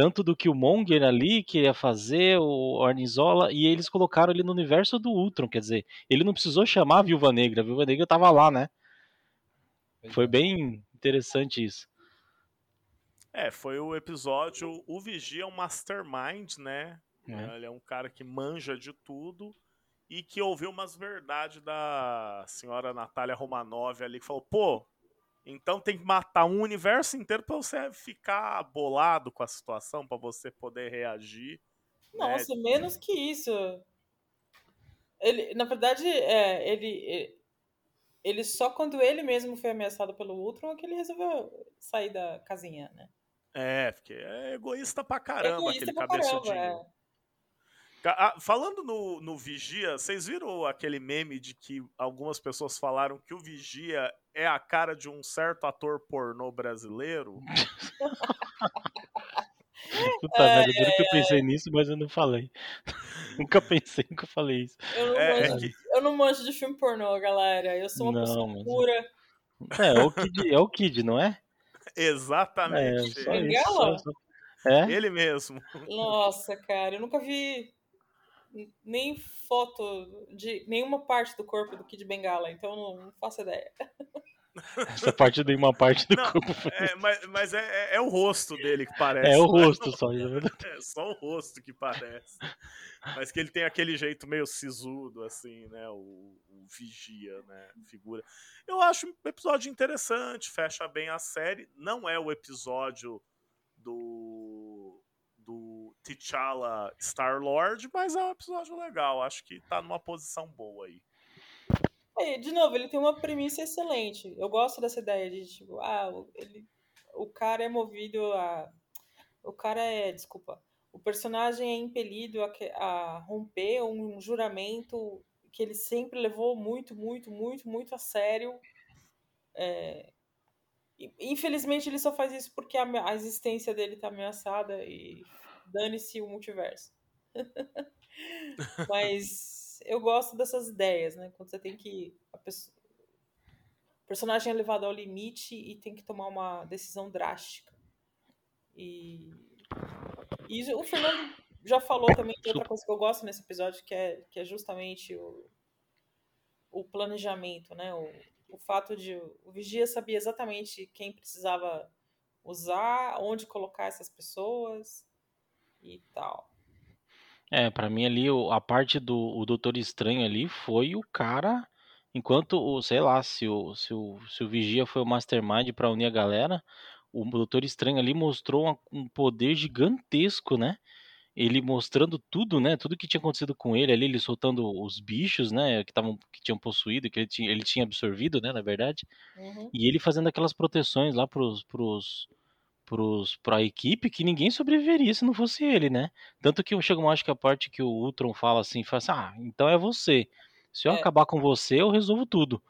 Tanto do que o Monger ali queria fazer, o Ornizola, e eles colocaram ele no universo do Ultron, quer dizer, ele não precisou chamar a Viúva Negra, a Viúva Negra tava lá, né? Foi bem interessante isso. É, foi o episódio. O Vigia é um mastermind, né? Né? Ele é um cara que manja de tudo e que ouviu umas verdades da senhora Natália Romanov ali, que falou, pô, então tem que matar um universo inteiro para você ficar bolado com a situação, para você poder reagir. Né? Nossa, né? menos que isso. Ele, na verdade, é, ele, ele só quando ele mesmo foi ameaçado pelo Ultron é que ele resolveu sair da casinha, né? É, porque é egoísta pra caramba egoísta aquele pra cabeçudinho. Caramba, é. Falando no, no Vigia, vocês viram aquele meme de que algumas pessoas falaram que o Vigia é a cara de um certo ator pornô brasileiro? Puta é, merda, é, que eu pensei nisso, mas eu não falei. nunca pensei, nunca falei isso. Eu não, é, manjo, é que... eu não manjo de filme pornô, galera. Eu sou uma não, pessoa mas... pura. É, é o, Kid, é o Kid, não é? Exatamente. É, só isso, só... é? Ele mesmo. Nossa, cara, eu nunca vi nem foto de nenhuma parte do corpo do Kid Bengala, então não, não faço ideia. Essa parte de uma parte do não, corpo. É, mas, mas é, é, é, o rosto dele que parece. É o rosto só. É, é só o rosto que parece. Mas que ele tem aquele jeito meio sisudo, assim, né? O, o vigia, né? Figura. Eu acho um episódio interessante, fecha bem a série. Não é o episódio do do T'Challa Star-Lord, mas é um episódio legal. Acho que tá numa posição boa aí. É, de novo, ele tem uma premissa excelente. Eu gosto dessa ideia de, tipo, ah, ele, o cara é movido a. O cara é. Desculpa. O personagem é impelido a, a romper um juramento que ele sempre levou muito, muito, muito, muito a sério. É, infelizmente ele só faz isso porque a, a existência dele tá ameaçada e dane-se o multiverso. Mas eu gosto dessas ideias, né? Quando você tem que. Pessoa, o personagem é levado ao limite e tem que tomar uma decisão drástica. E, e o Fernando já falou também de outra coisa que eu gosto nesse episódio, que é, que é justamente o, o planejamento, né? O, o fato de o Vigia sabia exatamente quem precisava usar, onde colocar essas pessoas e tal. É, para mim ali a parte do o Doutor Estranho ali foi o cara, enquanto o, sei lá, se o, se o, se o Vigia foi o mastermind para unir a galera, o Doutor Estranho ali mostrou um poder gigantesco, né? Ele mostrando tudo, né? Tudo que tinha acontecido com ele ali, ele soltando os bichos, né? Que estavam que tinham possuído, que ele tinha, ele tinha absorvido, né? Na verdade. Uhum. E ele fazendo aquelas proteções lá pros, pros, para a equipe que ninguém sobreviveria se não fosse ele, né? Tanto que chega uma acho que a parte que o Ultron fala assim, fala assim, ah, então é você. Se eu é. acabar com você, eu resolvo tudo.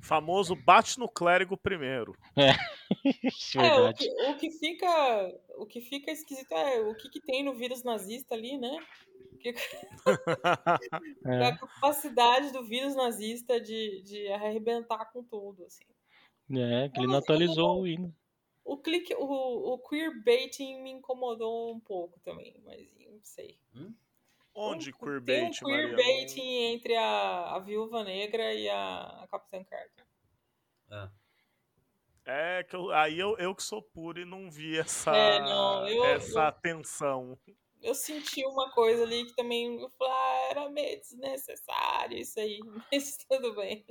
Famoso bate no clérigo primeiro. É, é o, que, o, que, fica, o que fica esquisito é o que, que tem no vírus nazista ali, né? é. A capacidade do vírus nazista de, de arrebentar com tudo, assim. É, que ele não atualizou o hino. O, clique, o, o queerbaiting me incomodou um pouco também, mas não sei. Hum? Onde queerbaiting, Tem um queerbaiting entre a, a Viúva Negra e a, a Capitã Carter. É. É, que eu, aí eu, eu que sou puro e não vi essa, é, não, eu, essa eu, tensão. Eu senti uma coisa ali que também eu falei, ah, era meio desnecessário isso aí, mas tudo bem.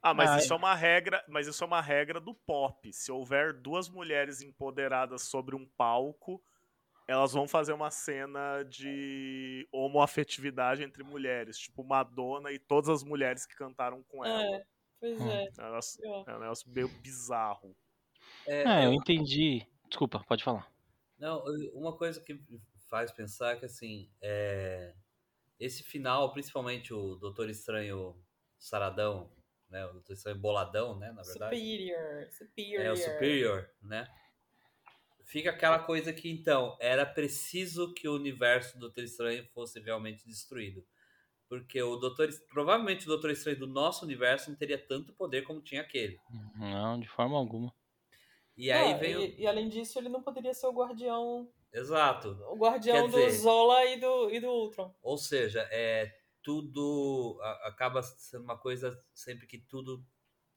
Ah, mas ah, isso é uma regra, mas isso é uma regra do pop. Se houver duas mulheres empoderadas sobre um palco, elas vão fazer uma cena de homoafetividade entre mulheres, tipo Madonna e todas as mulheres que cantaram com ela. É, pois hum. é. É um negócio, é um negócio meio bizarro. É, é, eu entendi. Desculpa, pode falar. Não, uma coisa que faz pensar que assim, é... esse final, principalmente o Doutor Estranho Saradão, né? O Doutor Estranho boladão, né? Na verdade. Superior, superior. É o superior, né? Fica aquela coisa que então era preciso que o universo do Doutor Estranho fosse realmente destruído. Porque o Doutor, provavelmente o Doutor Estranho do nosso universo não teria tanto poder como tinha aquele. Não, de forma alguma. E aí vem o... e, e, além disso, ele não poderia ser o guardião. Exato. O guardião Quer do dizer... Zola e do, e do Ultron. Ou seja, é, tudo acaba sendo uma coisa sempre que tudo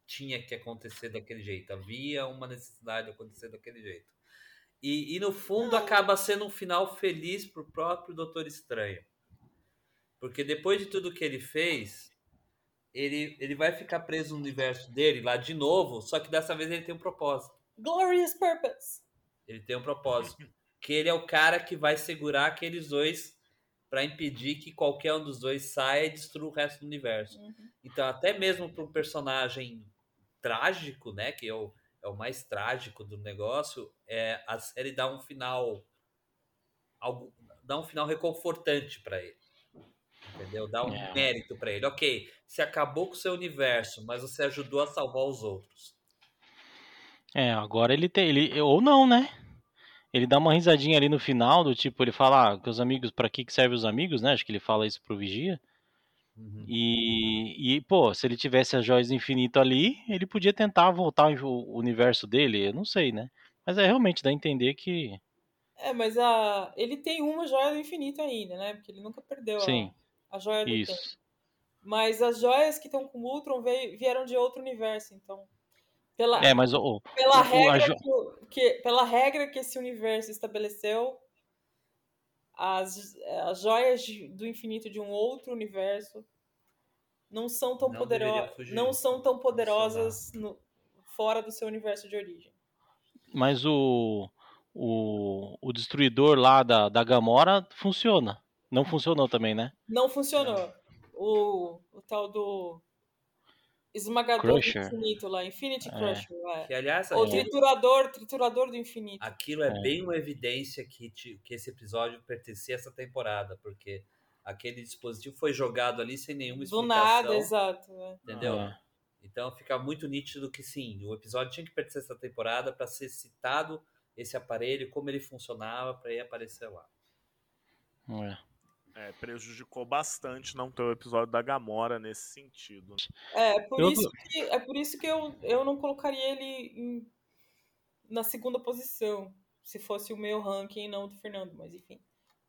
tinha que acontecer daquele jeito. Havia uma necessidade de acontecer daquele jeito. E, e no fundo acaba sendo um final feliz pro próprio Doutor Estranho. Porque depois de tudo que ele fez, ele, ele vai ficar preso no universo dele lá de novo, só que dessa vez ele tem um propósito. Glorious Purpose. Ele tem um propósito. que ele é o cara que vai segurar aqueles dois para impedir que qualquer um dos dois saia e destrua o resto do universo. Uhum. Então, até mesmo para um personagem trágico, né, que é o, é o mais trágico do negócio, é, a série dá um final algo, dá um final reconfortante para ele. Entendeu? Dá um É. mérito para ele. OK, você acabou com o seu universo, mas você ajudou a salvar os outros. É, agora ele tem. Ele, ou não, né? Ele dá uma risadinha ali no final, do tipo, ele fala, ah, que os amigos, pra que que servem os amigos, né? Acho que ele fala isso pro Vigia. Uhum. E, e, pô, se ele tivesse as joias do infinito ali, ele podia tentar voltar o universo dele, eu não sei, né? Mas é realmente dá a entender que. É, mas a... ele tem uma joia do infinito ainda, né? Porque ele nunca perdeu a- Sim, a, joia do tempo. isso. Mas as joias que estão com o Ultron veio- vieram de outro universo, então. Pela, É, mas o. pela, o- regra jo- que, pela regra que esse universo estabeleceu, as, as joias de- do infinito de um outro universo não são tão Não são tão poderosas no- fora do seu universo de origem. Mas o. O, o destruidor lá da, da Gamora funciona. Não funcionou também, né? Não funcionou. O, o tal do esmagador Crusher. do infinito lá, Infinity É. Crusher, é. Que aliás, Ou aquilo- triturador, triturador do infinito. Aquilo é, É. bem uma evidência que, que esse episódio pertencia a essa temporada, porque aquele dispositivo foi jogado ali sem nenhuma Do explicação. nada, exato. é. Entendeu? É. Então fica muito nítido que sim, o episódio tinha que pertencer a essa temporada para ser citado esse aparelho, como ele funcionava, para ir aparecer lá. É. É, prejudicou bastante não ter o episódio da Gamora nesse sentido. É, por Eu- isso que, é por isso que eu, eu não colocaria ele em- na segunda posição, se fosse o meu ranking, não do Fernando, mas enfim.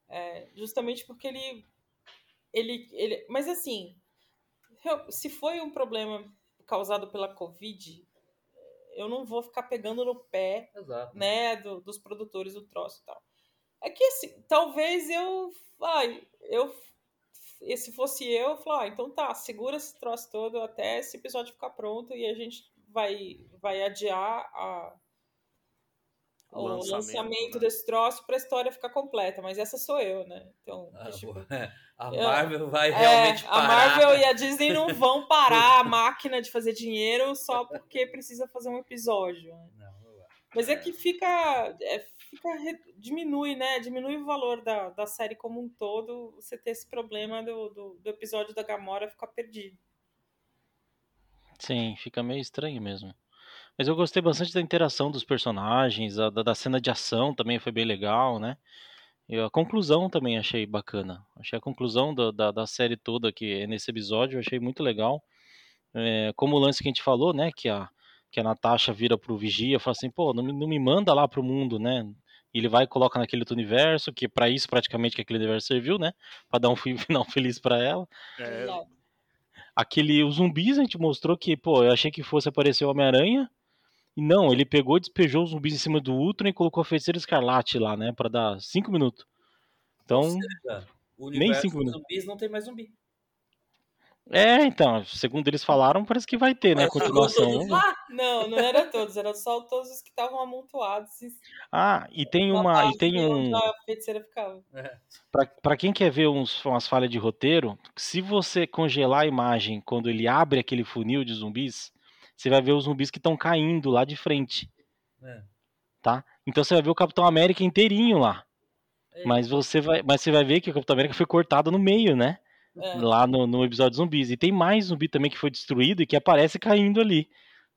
É, justamente porque ele, ele, ele. Mas assim, se foi um problema causado pela Covid, eu não vou ficar pegando no pé Exato. né, do- dos produtores do troço e tal. É que assim, talvez eu, ai, eu, e se fosse eu, eu falar, ah, então tá, segura esse troço todo até esse episódio ficar pronto e a gente vai, vai adiar a, O lançamento, lançamento, né? desse troço pra história ficar completa, mas essa sou eu, né? Então, Ah, tipo, a eu- Marvel vai é, realmente a parar. Marvel e a Disney não vão parar a máquina de fazer dinheiro só porque precisa fazer um episódio. né? Não, vai. Mas é que fica. é, fica diminui, né? Diminui o valor da, da série como um todo você ter esse problema do, do, do episódio da Gamora ficar perdido. Sim, fica meio estranho mesmo. Mas eu gostei bastante da interação dos personagens, a- da, da cena de ação também foi bem legal, né? E a conclusão também achei bacana. Achei a conclusão da, da, da série toda que é nesse episódio, eu achei muito legal. É, como o lance que a gente falou, né? Que a, que a Natasha vira pro Vigia e fala assim, pô, não, me- não me manda lá pro mundo, né? E ele vai e coloca naquele outro universo, que pra isso praticamente que aquele universo serviu, né? Pra dar um fi- final feliz pra ela. É. Aquele, os zumbis a gente mostrou que, pô, eu achei que fosse aparecer o Homem-Aranha. E não, ele pegou, despejou os zumbis em cima do Ultron e colocou a feiticeira escarlate lá, né? Pra dar 5 minutos. Então, seja, o nem cinco minutos. zumbis não tem mais zumbi. É, então, segundo eles falaram, parece que vai ter, né? Continuação. lá. Não, não era todos, era só todos os que estavam amontoados. e Ah, e tem uma. E tem um. A feiticeira ficava. Pra, pra quem quer ver uns, umas falhas de roteiro, se você congelar a imagem quando ele abre aquele funil de zumbis, você vai ver os zumbis que estão caindo lá de frente. É. tá? Então você vai ver o Capitão América inteirinho lá. É. Mas você vai, mas você vai ver que o Capitão América foi cortado no meio, né? É. Lá no, no episódio zumbis. E tem mais zumbi também que foi destruído e que aparece caindo ali.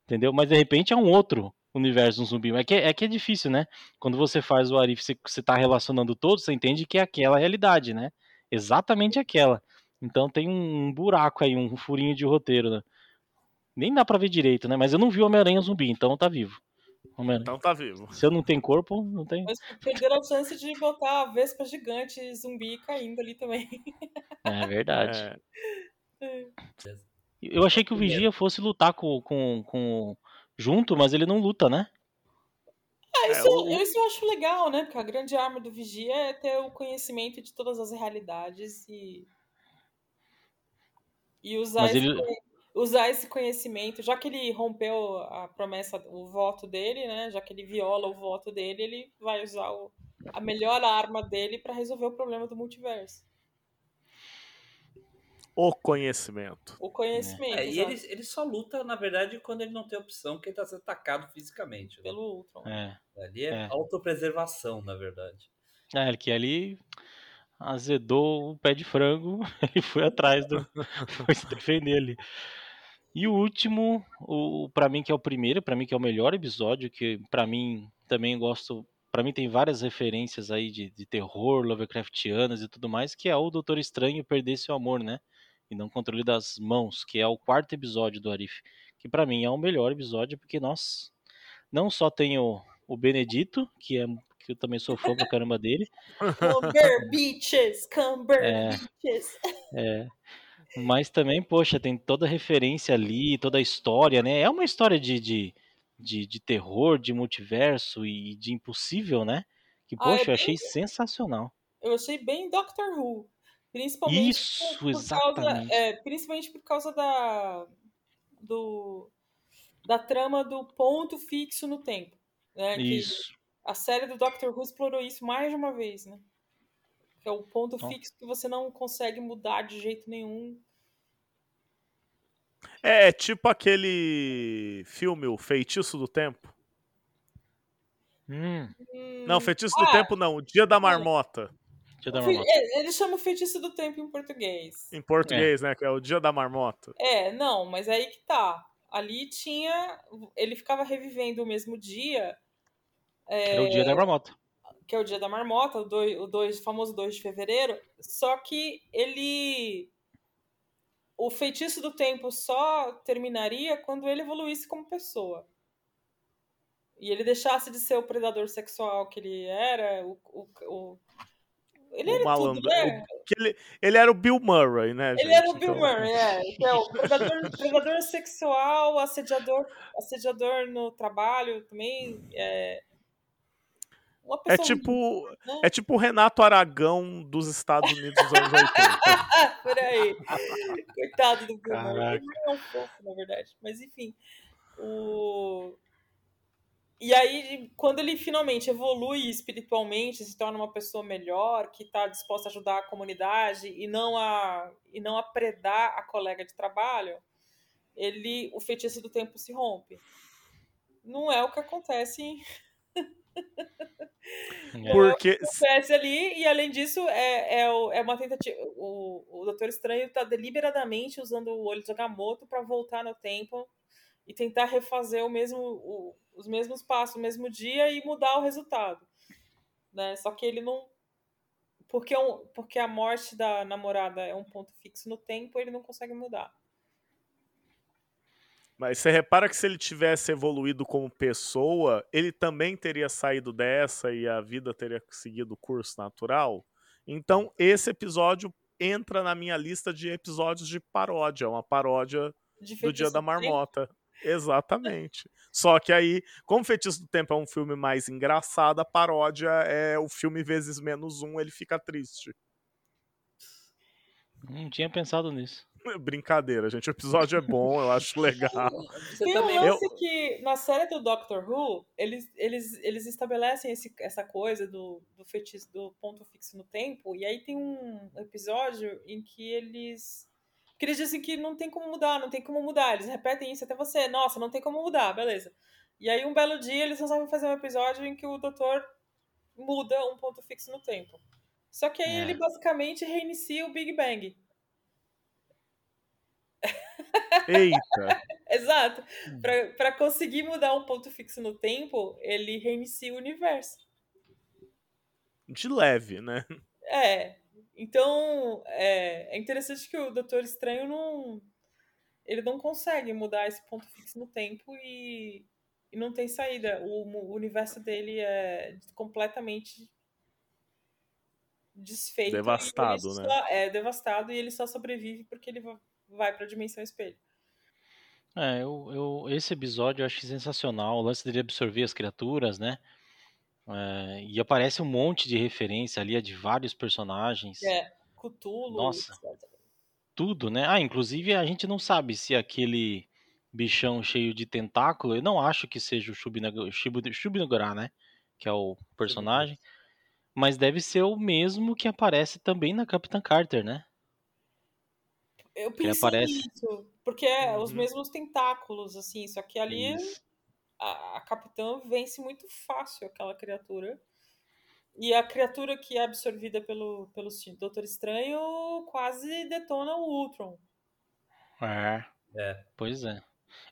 Entendeu? Mas de repente é um outro universo um zumbi. É que é, que é difícil, né? Quando você faz o Arif, você, você tá relacionando todos, você entende que é aquela realidade, né? Exatamente aquela. Então tem um buraco aí, um furinho de roteiro, né? Nem dá pra ver direito, né? Mas eu não vi o Homem-Aranha zumbi, então tá vivo. Homem-Aranha. então tá vivo. Se eu não tenho corpo, não tem. Mas perderam a chance de botar a Vespa gigante zumbi caindo ali também. É verdade. É, Eu achei que o Vigia fosse lutar com, com, com junto, mas ele não luta, né? Ah, É, isso, o- eu- isso eu acho legal, né? Porque a grande arma do vigia é ter o conhecimento de todas as realidades e. E usar, Mas ele- usar esse conhecimento, já que ele rompeu a promessa, o voto dele, né? Já que ele viola o voto dele, ele vai usar o- a melhor arma dele pra resolver o problema do multiverso. O conhecimento. O conhecimento. É, e ele, ele só luta, na verdade, quando ele não tem opção, que ele tá sendo atacado fisicamente. né? Pelo Ultron. É. Ali é, É. autopreservação, na verdade. É, que ali azedou o pé de frango e foi atrás do. foi se defender ali. E o último, o para mim que é o primeiro, pra mim que é o melhor episódio, que pra mim também gosto, Pra mim tem várias referências aí de, de terror, Lovecraftianas e tudo mais, que é o Doutor Estranho perder seu amor, né? E não controle das mãos, que é o quarto episódio do Arif, que pra mim é o melhor episódio porque nós não só tem o, o Benedito, que é que eu também sou fã pra caramba dele, Cumber Beaches, Cumber É. Beaches. É. Mas também, poxa, tem toda a referência ali, toda a história, né? É uma história de, de, de, de terror, de multiverso e de impossível, né? Que, Ah, é poxa, eu achei sensacional. Eu achei bem Doctor Who. Principalmente Isso, por, por causa, é, principalmente por causa da do da trama do ponto fixo no tempo, né? Que Isso. a série do Doctor Who explorou isso mais de uma vez, né? Que é o ponto Ó. fixo que você não consegue mudar de jeito nenhum. É, é tipo aquele filme, O Feitiço do Tempo. Hum, Não, Hum, Feitiço do ah, Tempo não, O Dia da Marmota. dar o uma fe- nota. é, Ele chama o feitiço do tempo em português. Em português, né? Que é o Dia da Marmota. É, não, mas aí que tá. Ali tinha. Ele ficava revivendo o mesmo dia, Era o dia da marmota. Que é o dia da marmota, o, dois, o dois, famoso 2 de fevereiro. Só que ele. O feitiço do tempo só terminaria quando ele evoluísse como pessoa. E ele deixasse de ser o predador sexual que ele era. O, o, o- Ele O era malandro- tudo, né? Ele, ele era o Bill Murray, né, gente? Ele era o Bill Então, Murray, é. Então, predador, predador sexual, assediador, assediador no trabalho também. É, uma É pessoa tipo, né? é tipo o Renato Aragão dos Estados Unidos dos anos 80. Ah, por aí. Coitado do. Ele é um fofo, na verdade. Mas enfim. O... E aí, quando ele finalmente evolui espiritualmente, se torna uma pessoa melhor, que está disposta a ajudar a comunidade e não a, e não a predar a colega de trabalho, ele, o feitiço do tempo se rompe. Não é o que acontece É. Porque acontece ali, e além disso, é, é, é uma tentativa. O, o Doutor Estranho está deliberadamente usando o olho de Agamotto para voltar no tempo e tentar refazer o mesmo, o- os mesmos passos, o mesmo dia e mudar o resultado. Né? Só que ele não. Porque, é um- porque a morte da namorada é um ponto fixo no tempo, ele não consegue mudar. Mas você repara que se ele tivesse evoluído como pessoa, ele também teria saído dessa e a vida teria seguido o curso natural? Então, esse episódio entra na minha lista de episódios de paródia, uma paródia De do Dia da Marmota. Exatamente. Só que aí, como Feitiço do Tempo é um filme mais engraçado, a paródia é o filme vezes menos um, ele fica triste. Não tinha pensado nisso. Brincadeira, gente. O episódio é bom, eu acho legal. Você Tem também um lance que na série do Doctor Who, eles, eles, eles estabelecem esse, essa coisa do, do feitiço do ponto fixo no tempo, e aí tem um episódio em que eles. Que eles dizem que não tem como mudar, não tem como mudar. Eles repetem isso até você, nossa, não tem como mudar, beleza. E aí um belo dia eles resolvem fazer um episódio em que o doutor muda um ponto fixo no tempo. Só que aí É. ele basicamente reinicia o Big Bang. Eita. Exato. Hum. Pra, pra conseguir mudar um ponto fixo no tempo, ele reinicia o universo. De leve, né? É. Então, é, é interessante que o Doutor Estranho não. Ele não consegue mudar esse ponto fixo no tempo e, e não tem saída. O, o universo dele é completamente desfeito. Devastado, né? só- É, devastado e ele só sobrevive porque ele va- vai pra dimensão espelho. É, eu, eu- esse episódio eu achei sensacional, o lance dele absorver as criaturas, né? É, e aparece um monte de referência ali, de vários personagens. É, Cthulhu. Nossa. etc. Tudo, né? Ah, inclusive a gente não sabe se aquele bichão cheio de tentáculo, eu não acho que seja o Shubinugara, né? Que é o personagem. Mas deve ser o mesmo que aparece também na Capitã Carter, né? Eu pensei aparece. nisso, porque é os Uhum. mesmos tentáculos, assim, só que ali a, a capitã vence muito fácil aquela criatura. E a criatura que é absorvida pelo, pelo Doutor Estranho quase detona o Ultron. É. É. Pois é.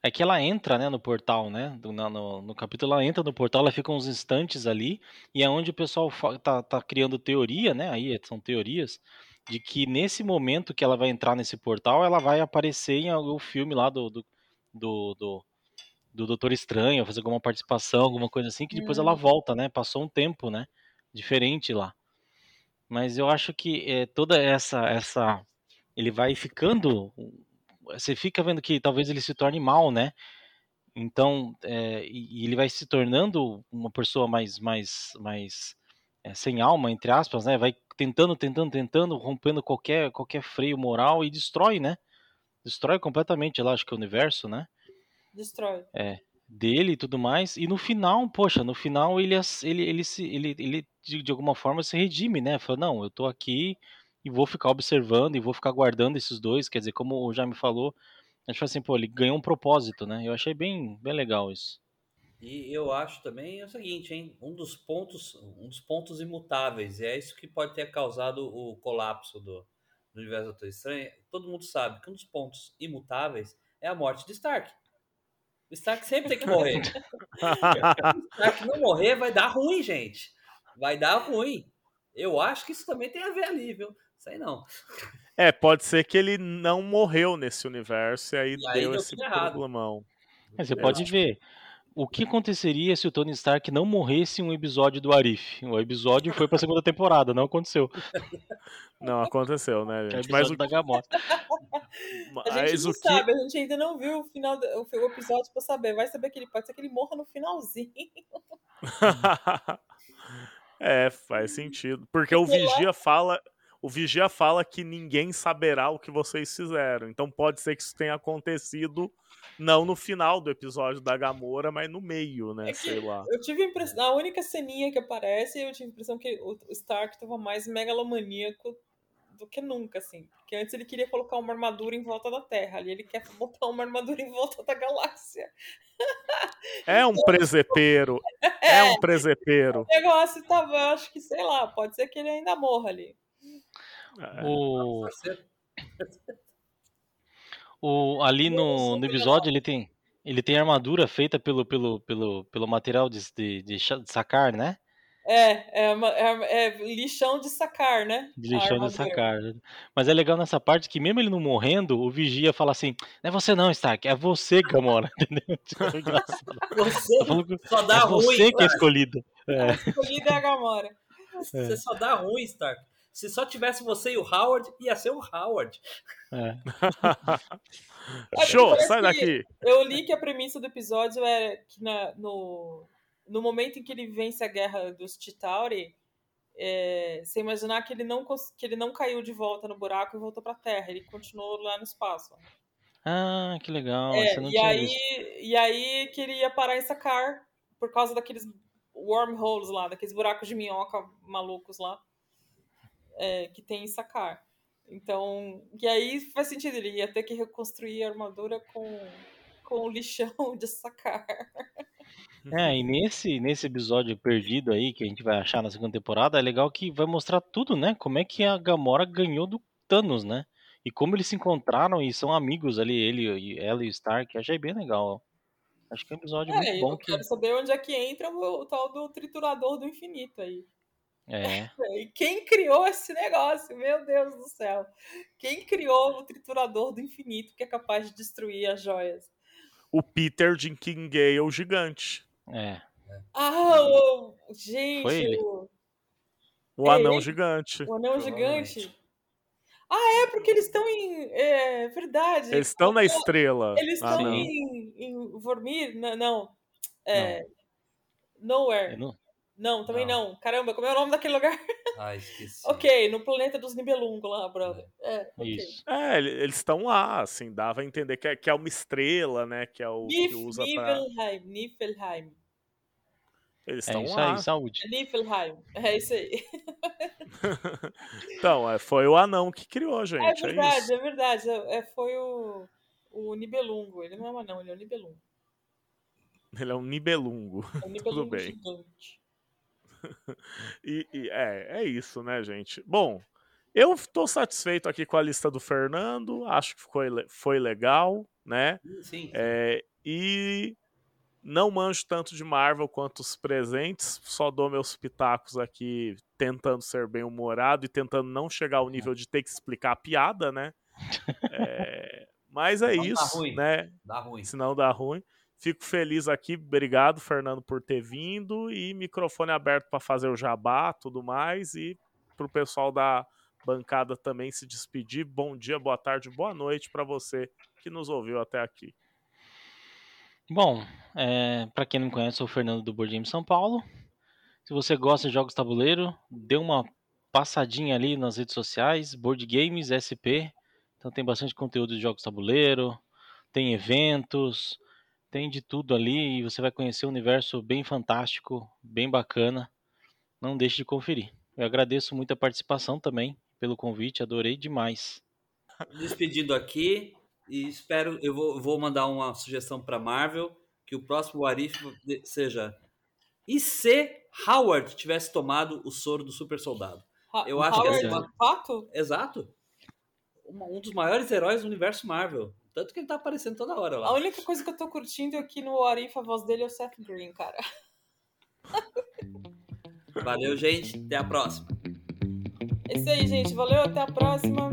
É que ela entra, né, no portal, né? do- na- no, no capítulo ela entra no portal, ela fica uns instantes ali, e é onde o pessoal tá, tá criando teoria, né? Aí são teorias, de que nesse momento que ela vai entrar nesse portal, ela vai aparecer em algum filme lá do, do, do, do, do Doutor Estranho, fazer alguma participação, alguma coisa assim, que depois ela Hum. volta, né? Passou um tempo, né? Diferente lá. Mas eu acho que é, toda essa, essa. Ele vai ficando. Você fica vendo que talvez ele se torne mal, né? Então, é, e, e ele vai se tornando uma pessoa mais, mais, mais é, sem alma, entre aspas, né? Vai tentando, tentando, tentando, rompendo qualquer, qualquer freio moral e destrói, né? Destrói completamente, eu acho que o universo, né? Destrói. dele e tudo mais. E no final, poxa, no final ele ele ele se ele, ele de, de alguma forma se redime, né? Fala, não, eu tô aqui e vou ficar observando e vou ficar guardando esses dois, quer dizer, como o Jaime falou, a gente fala assim, pô, ele ganhou um propósito, né? Eu achei bem bem legal isso. E eu acho também é o seguinte, hein? Um dos pontos, um dos pontos imutáveis, e é isso que pode ter causado o colapso do, do universo do Doutor Estranho. Todo mundo sabe que um dos pontos imutáveis é a morte de Stark. O Stark sempre tem que morrer. o Stark não morrer vai dar ruim, gente. Vai dar ruim. Eu acho que isso também tem a ver ali, viu? Sei não. é, pode ser que ele não morreu nesse universo e aí E aí deu deu esse problemão. Mas você Eu pode ver o que aconteceria se o Tony Stark não morresse em um episódio do Arif? O episódio foi pra segunda temporada, não aconteceu. Não aconteceu, né, Que é o gente? Mas o, da Gamora. A gente não o que sabe, a gente ainda não viu o final do, o episódio pra saber. Vai saber que ele pode ser que ele morra no finalzinho. é, faz sentido. Porque o. Vigia fala. O Vigia fala que ninguém saberá o que vocês fizeram. Então pode ser que isso tenha acontecido não no final do episódio da Gamora, mas no meio, né? É Sei lá. Eu tive a impressão, a única ceninha que aparece, eu tive a impressão que o Stark tava mais megalomaníaco do que nunca, assim. Porque antes ele queria colocar uma armadura em volta da Terra, ali ele quer botar uma armadura em volta da galáxia. É um presepeiro. É um presepeiro. O negócio tava, acho que, sei lá, pode ser que ele ainda morra ali. É. O, Você- o ali no, Nossa, no episódio ele tem ele tem armadura feita pelo pelo, pelo, pelo material de, de, de sacar, né? É, é, uma- é- é lixão de sacar, né? De A lixão de sacar. Mas é legal nessa parte que mesmo ele não morrendo, o vigia fala assim: não é você não, Stark, é você, Gamora. Entendeu? Tipo, é. Você Tá só dá é ruim. você que é cara. escolhido. É. Escolhida é a Gamora. Você só dá ruim, Stark. Se só tivesse você e o Howard, ia ser o Howard. É. É, Show, sai daqui. Eu li que a premissa do episódio era que na- no, no momento em que ele vence a guerra dos Chitauri, é, você imaginar que ele, não, que ele não caiu de volta no buraco e voltou pra Terra, ele continuou lá no espaço. Ah, que legal. É, e, tinha aí, visto. e aí que ele ia parar em Sakar por causa daqueles wormholes lá, daqueles buracos de minhoca malucos lá é, que tem em Sakar. Então, e aí faz sentido, ele ia ter que reconstruir a armadura com, com o lixão de Sakar. É, e nesse, nesse episódio perdido aí, que a gente vai achar na segunda temporada, é legal que vai mostrar tudo, né? Como é que a Gamora ganhou do Thanos, né? E como eles se encontraram e são amigos ali, ele, e ela e o Stark. Achei bem legal. Acho que é um episódio É, muito bom. eu Que... quero saber onde é que entra o, o tal do triturador do infinito aí. É, E quem criou esse negócio? Meu Deus do céu. Quem criou o triturador do infinito que é capaz de destruir as joias? O Peter Dinklage, o gigante. é. Ah, o... gente, Foi ele? o... O É anão ele? gigante. o anão gigante. Ah, é porque eles estão em. É verdade. Eles estão na estrela. Eles Ah, estão não. em, em Vormir? Não. não. É, Nowhere. Eu não- Não, também Não. não. Caramba, como é o nome daquele lugar? Ah, esqueci. ok, no planeta dos Nibelungo lá, brother. É, ok. Isso. É, ele- eles estão lá, assim, dava a entender que é, que é uma estrela, né? Que é o que Nif, usa pra. Niflheim, Niflheim. Eles É estão isso lá. aí, saúde. É Niflheim. É isso aí. Então, é, foi o anão que criou, gente. É É, verdade, isso. é verdade. É, é- foi o, o Nibelungo. Ele não é um anão, ele é o Nibelungo. Ele é um nibelungo. É o Nibelungo bem. gigante. E, e é, é isso, né, gente? Bom, eu tô satisfeito aqui com a lista do Fernando. Acho que foi, le- foi legal, né? Sim, sim. É, e não manjo tanto de Marvel quanto os presentes, só dou meus pitacos aqui tentando ser bem humorado e tentando não chegar ao nível de ter que explicar a piada, né? É, mas é Senão dá isso, ruim. né? Dá ruim. Senão dá ruim. Fico feliz aqui, obrigado, Fernando, por ter vindo e microfone aberto para fazer o jabá, tudo mais e pro pessoal da bancada também se despedir. Bom dia, boa tarde, boa noite para você que nos ouviu até aqui. Bom, é, para quem não conhece, eu sou o Fernando do Board Game São Paulo. Se você gosta de jogos tabuleiro, dê uma passadinha ali nas redes sociais, Board Games SP. Então tem bastante conteúdo de jogos tabuleiro, tem eventos, tem de tudo ali e você vai conhecer um universo bem fantástico, bem bacana. Não deixe de conferir. Eu agradeço muito a participação também pelo convite, adorei demais. Despedindo aqui e espero. Eu vou, vou mandar uma sugestão para Marvel que o próximo Arif seja. E se Howard tivesse tomado o soro do super soldado? Ha- Eu acho que Howard, essa é de fato? Exato. Uma- Um dos maiores heróis do universo Marvel. Tanto que ele tá aparecendo toda hora A lá. única coisa que eu tô curtindo aqui no Arif, a voz dele é o Seth Green, cara. Valeu, gente. Até a próxima. É isso aí, gente. Valeu, até a próxima.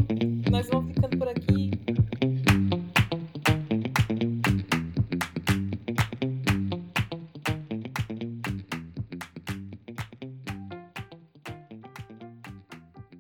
Nós vamos ficando por aqui.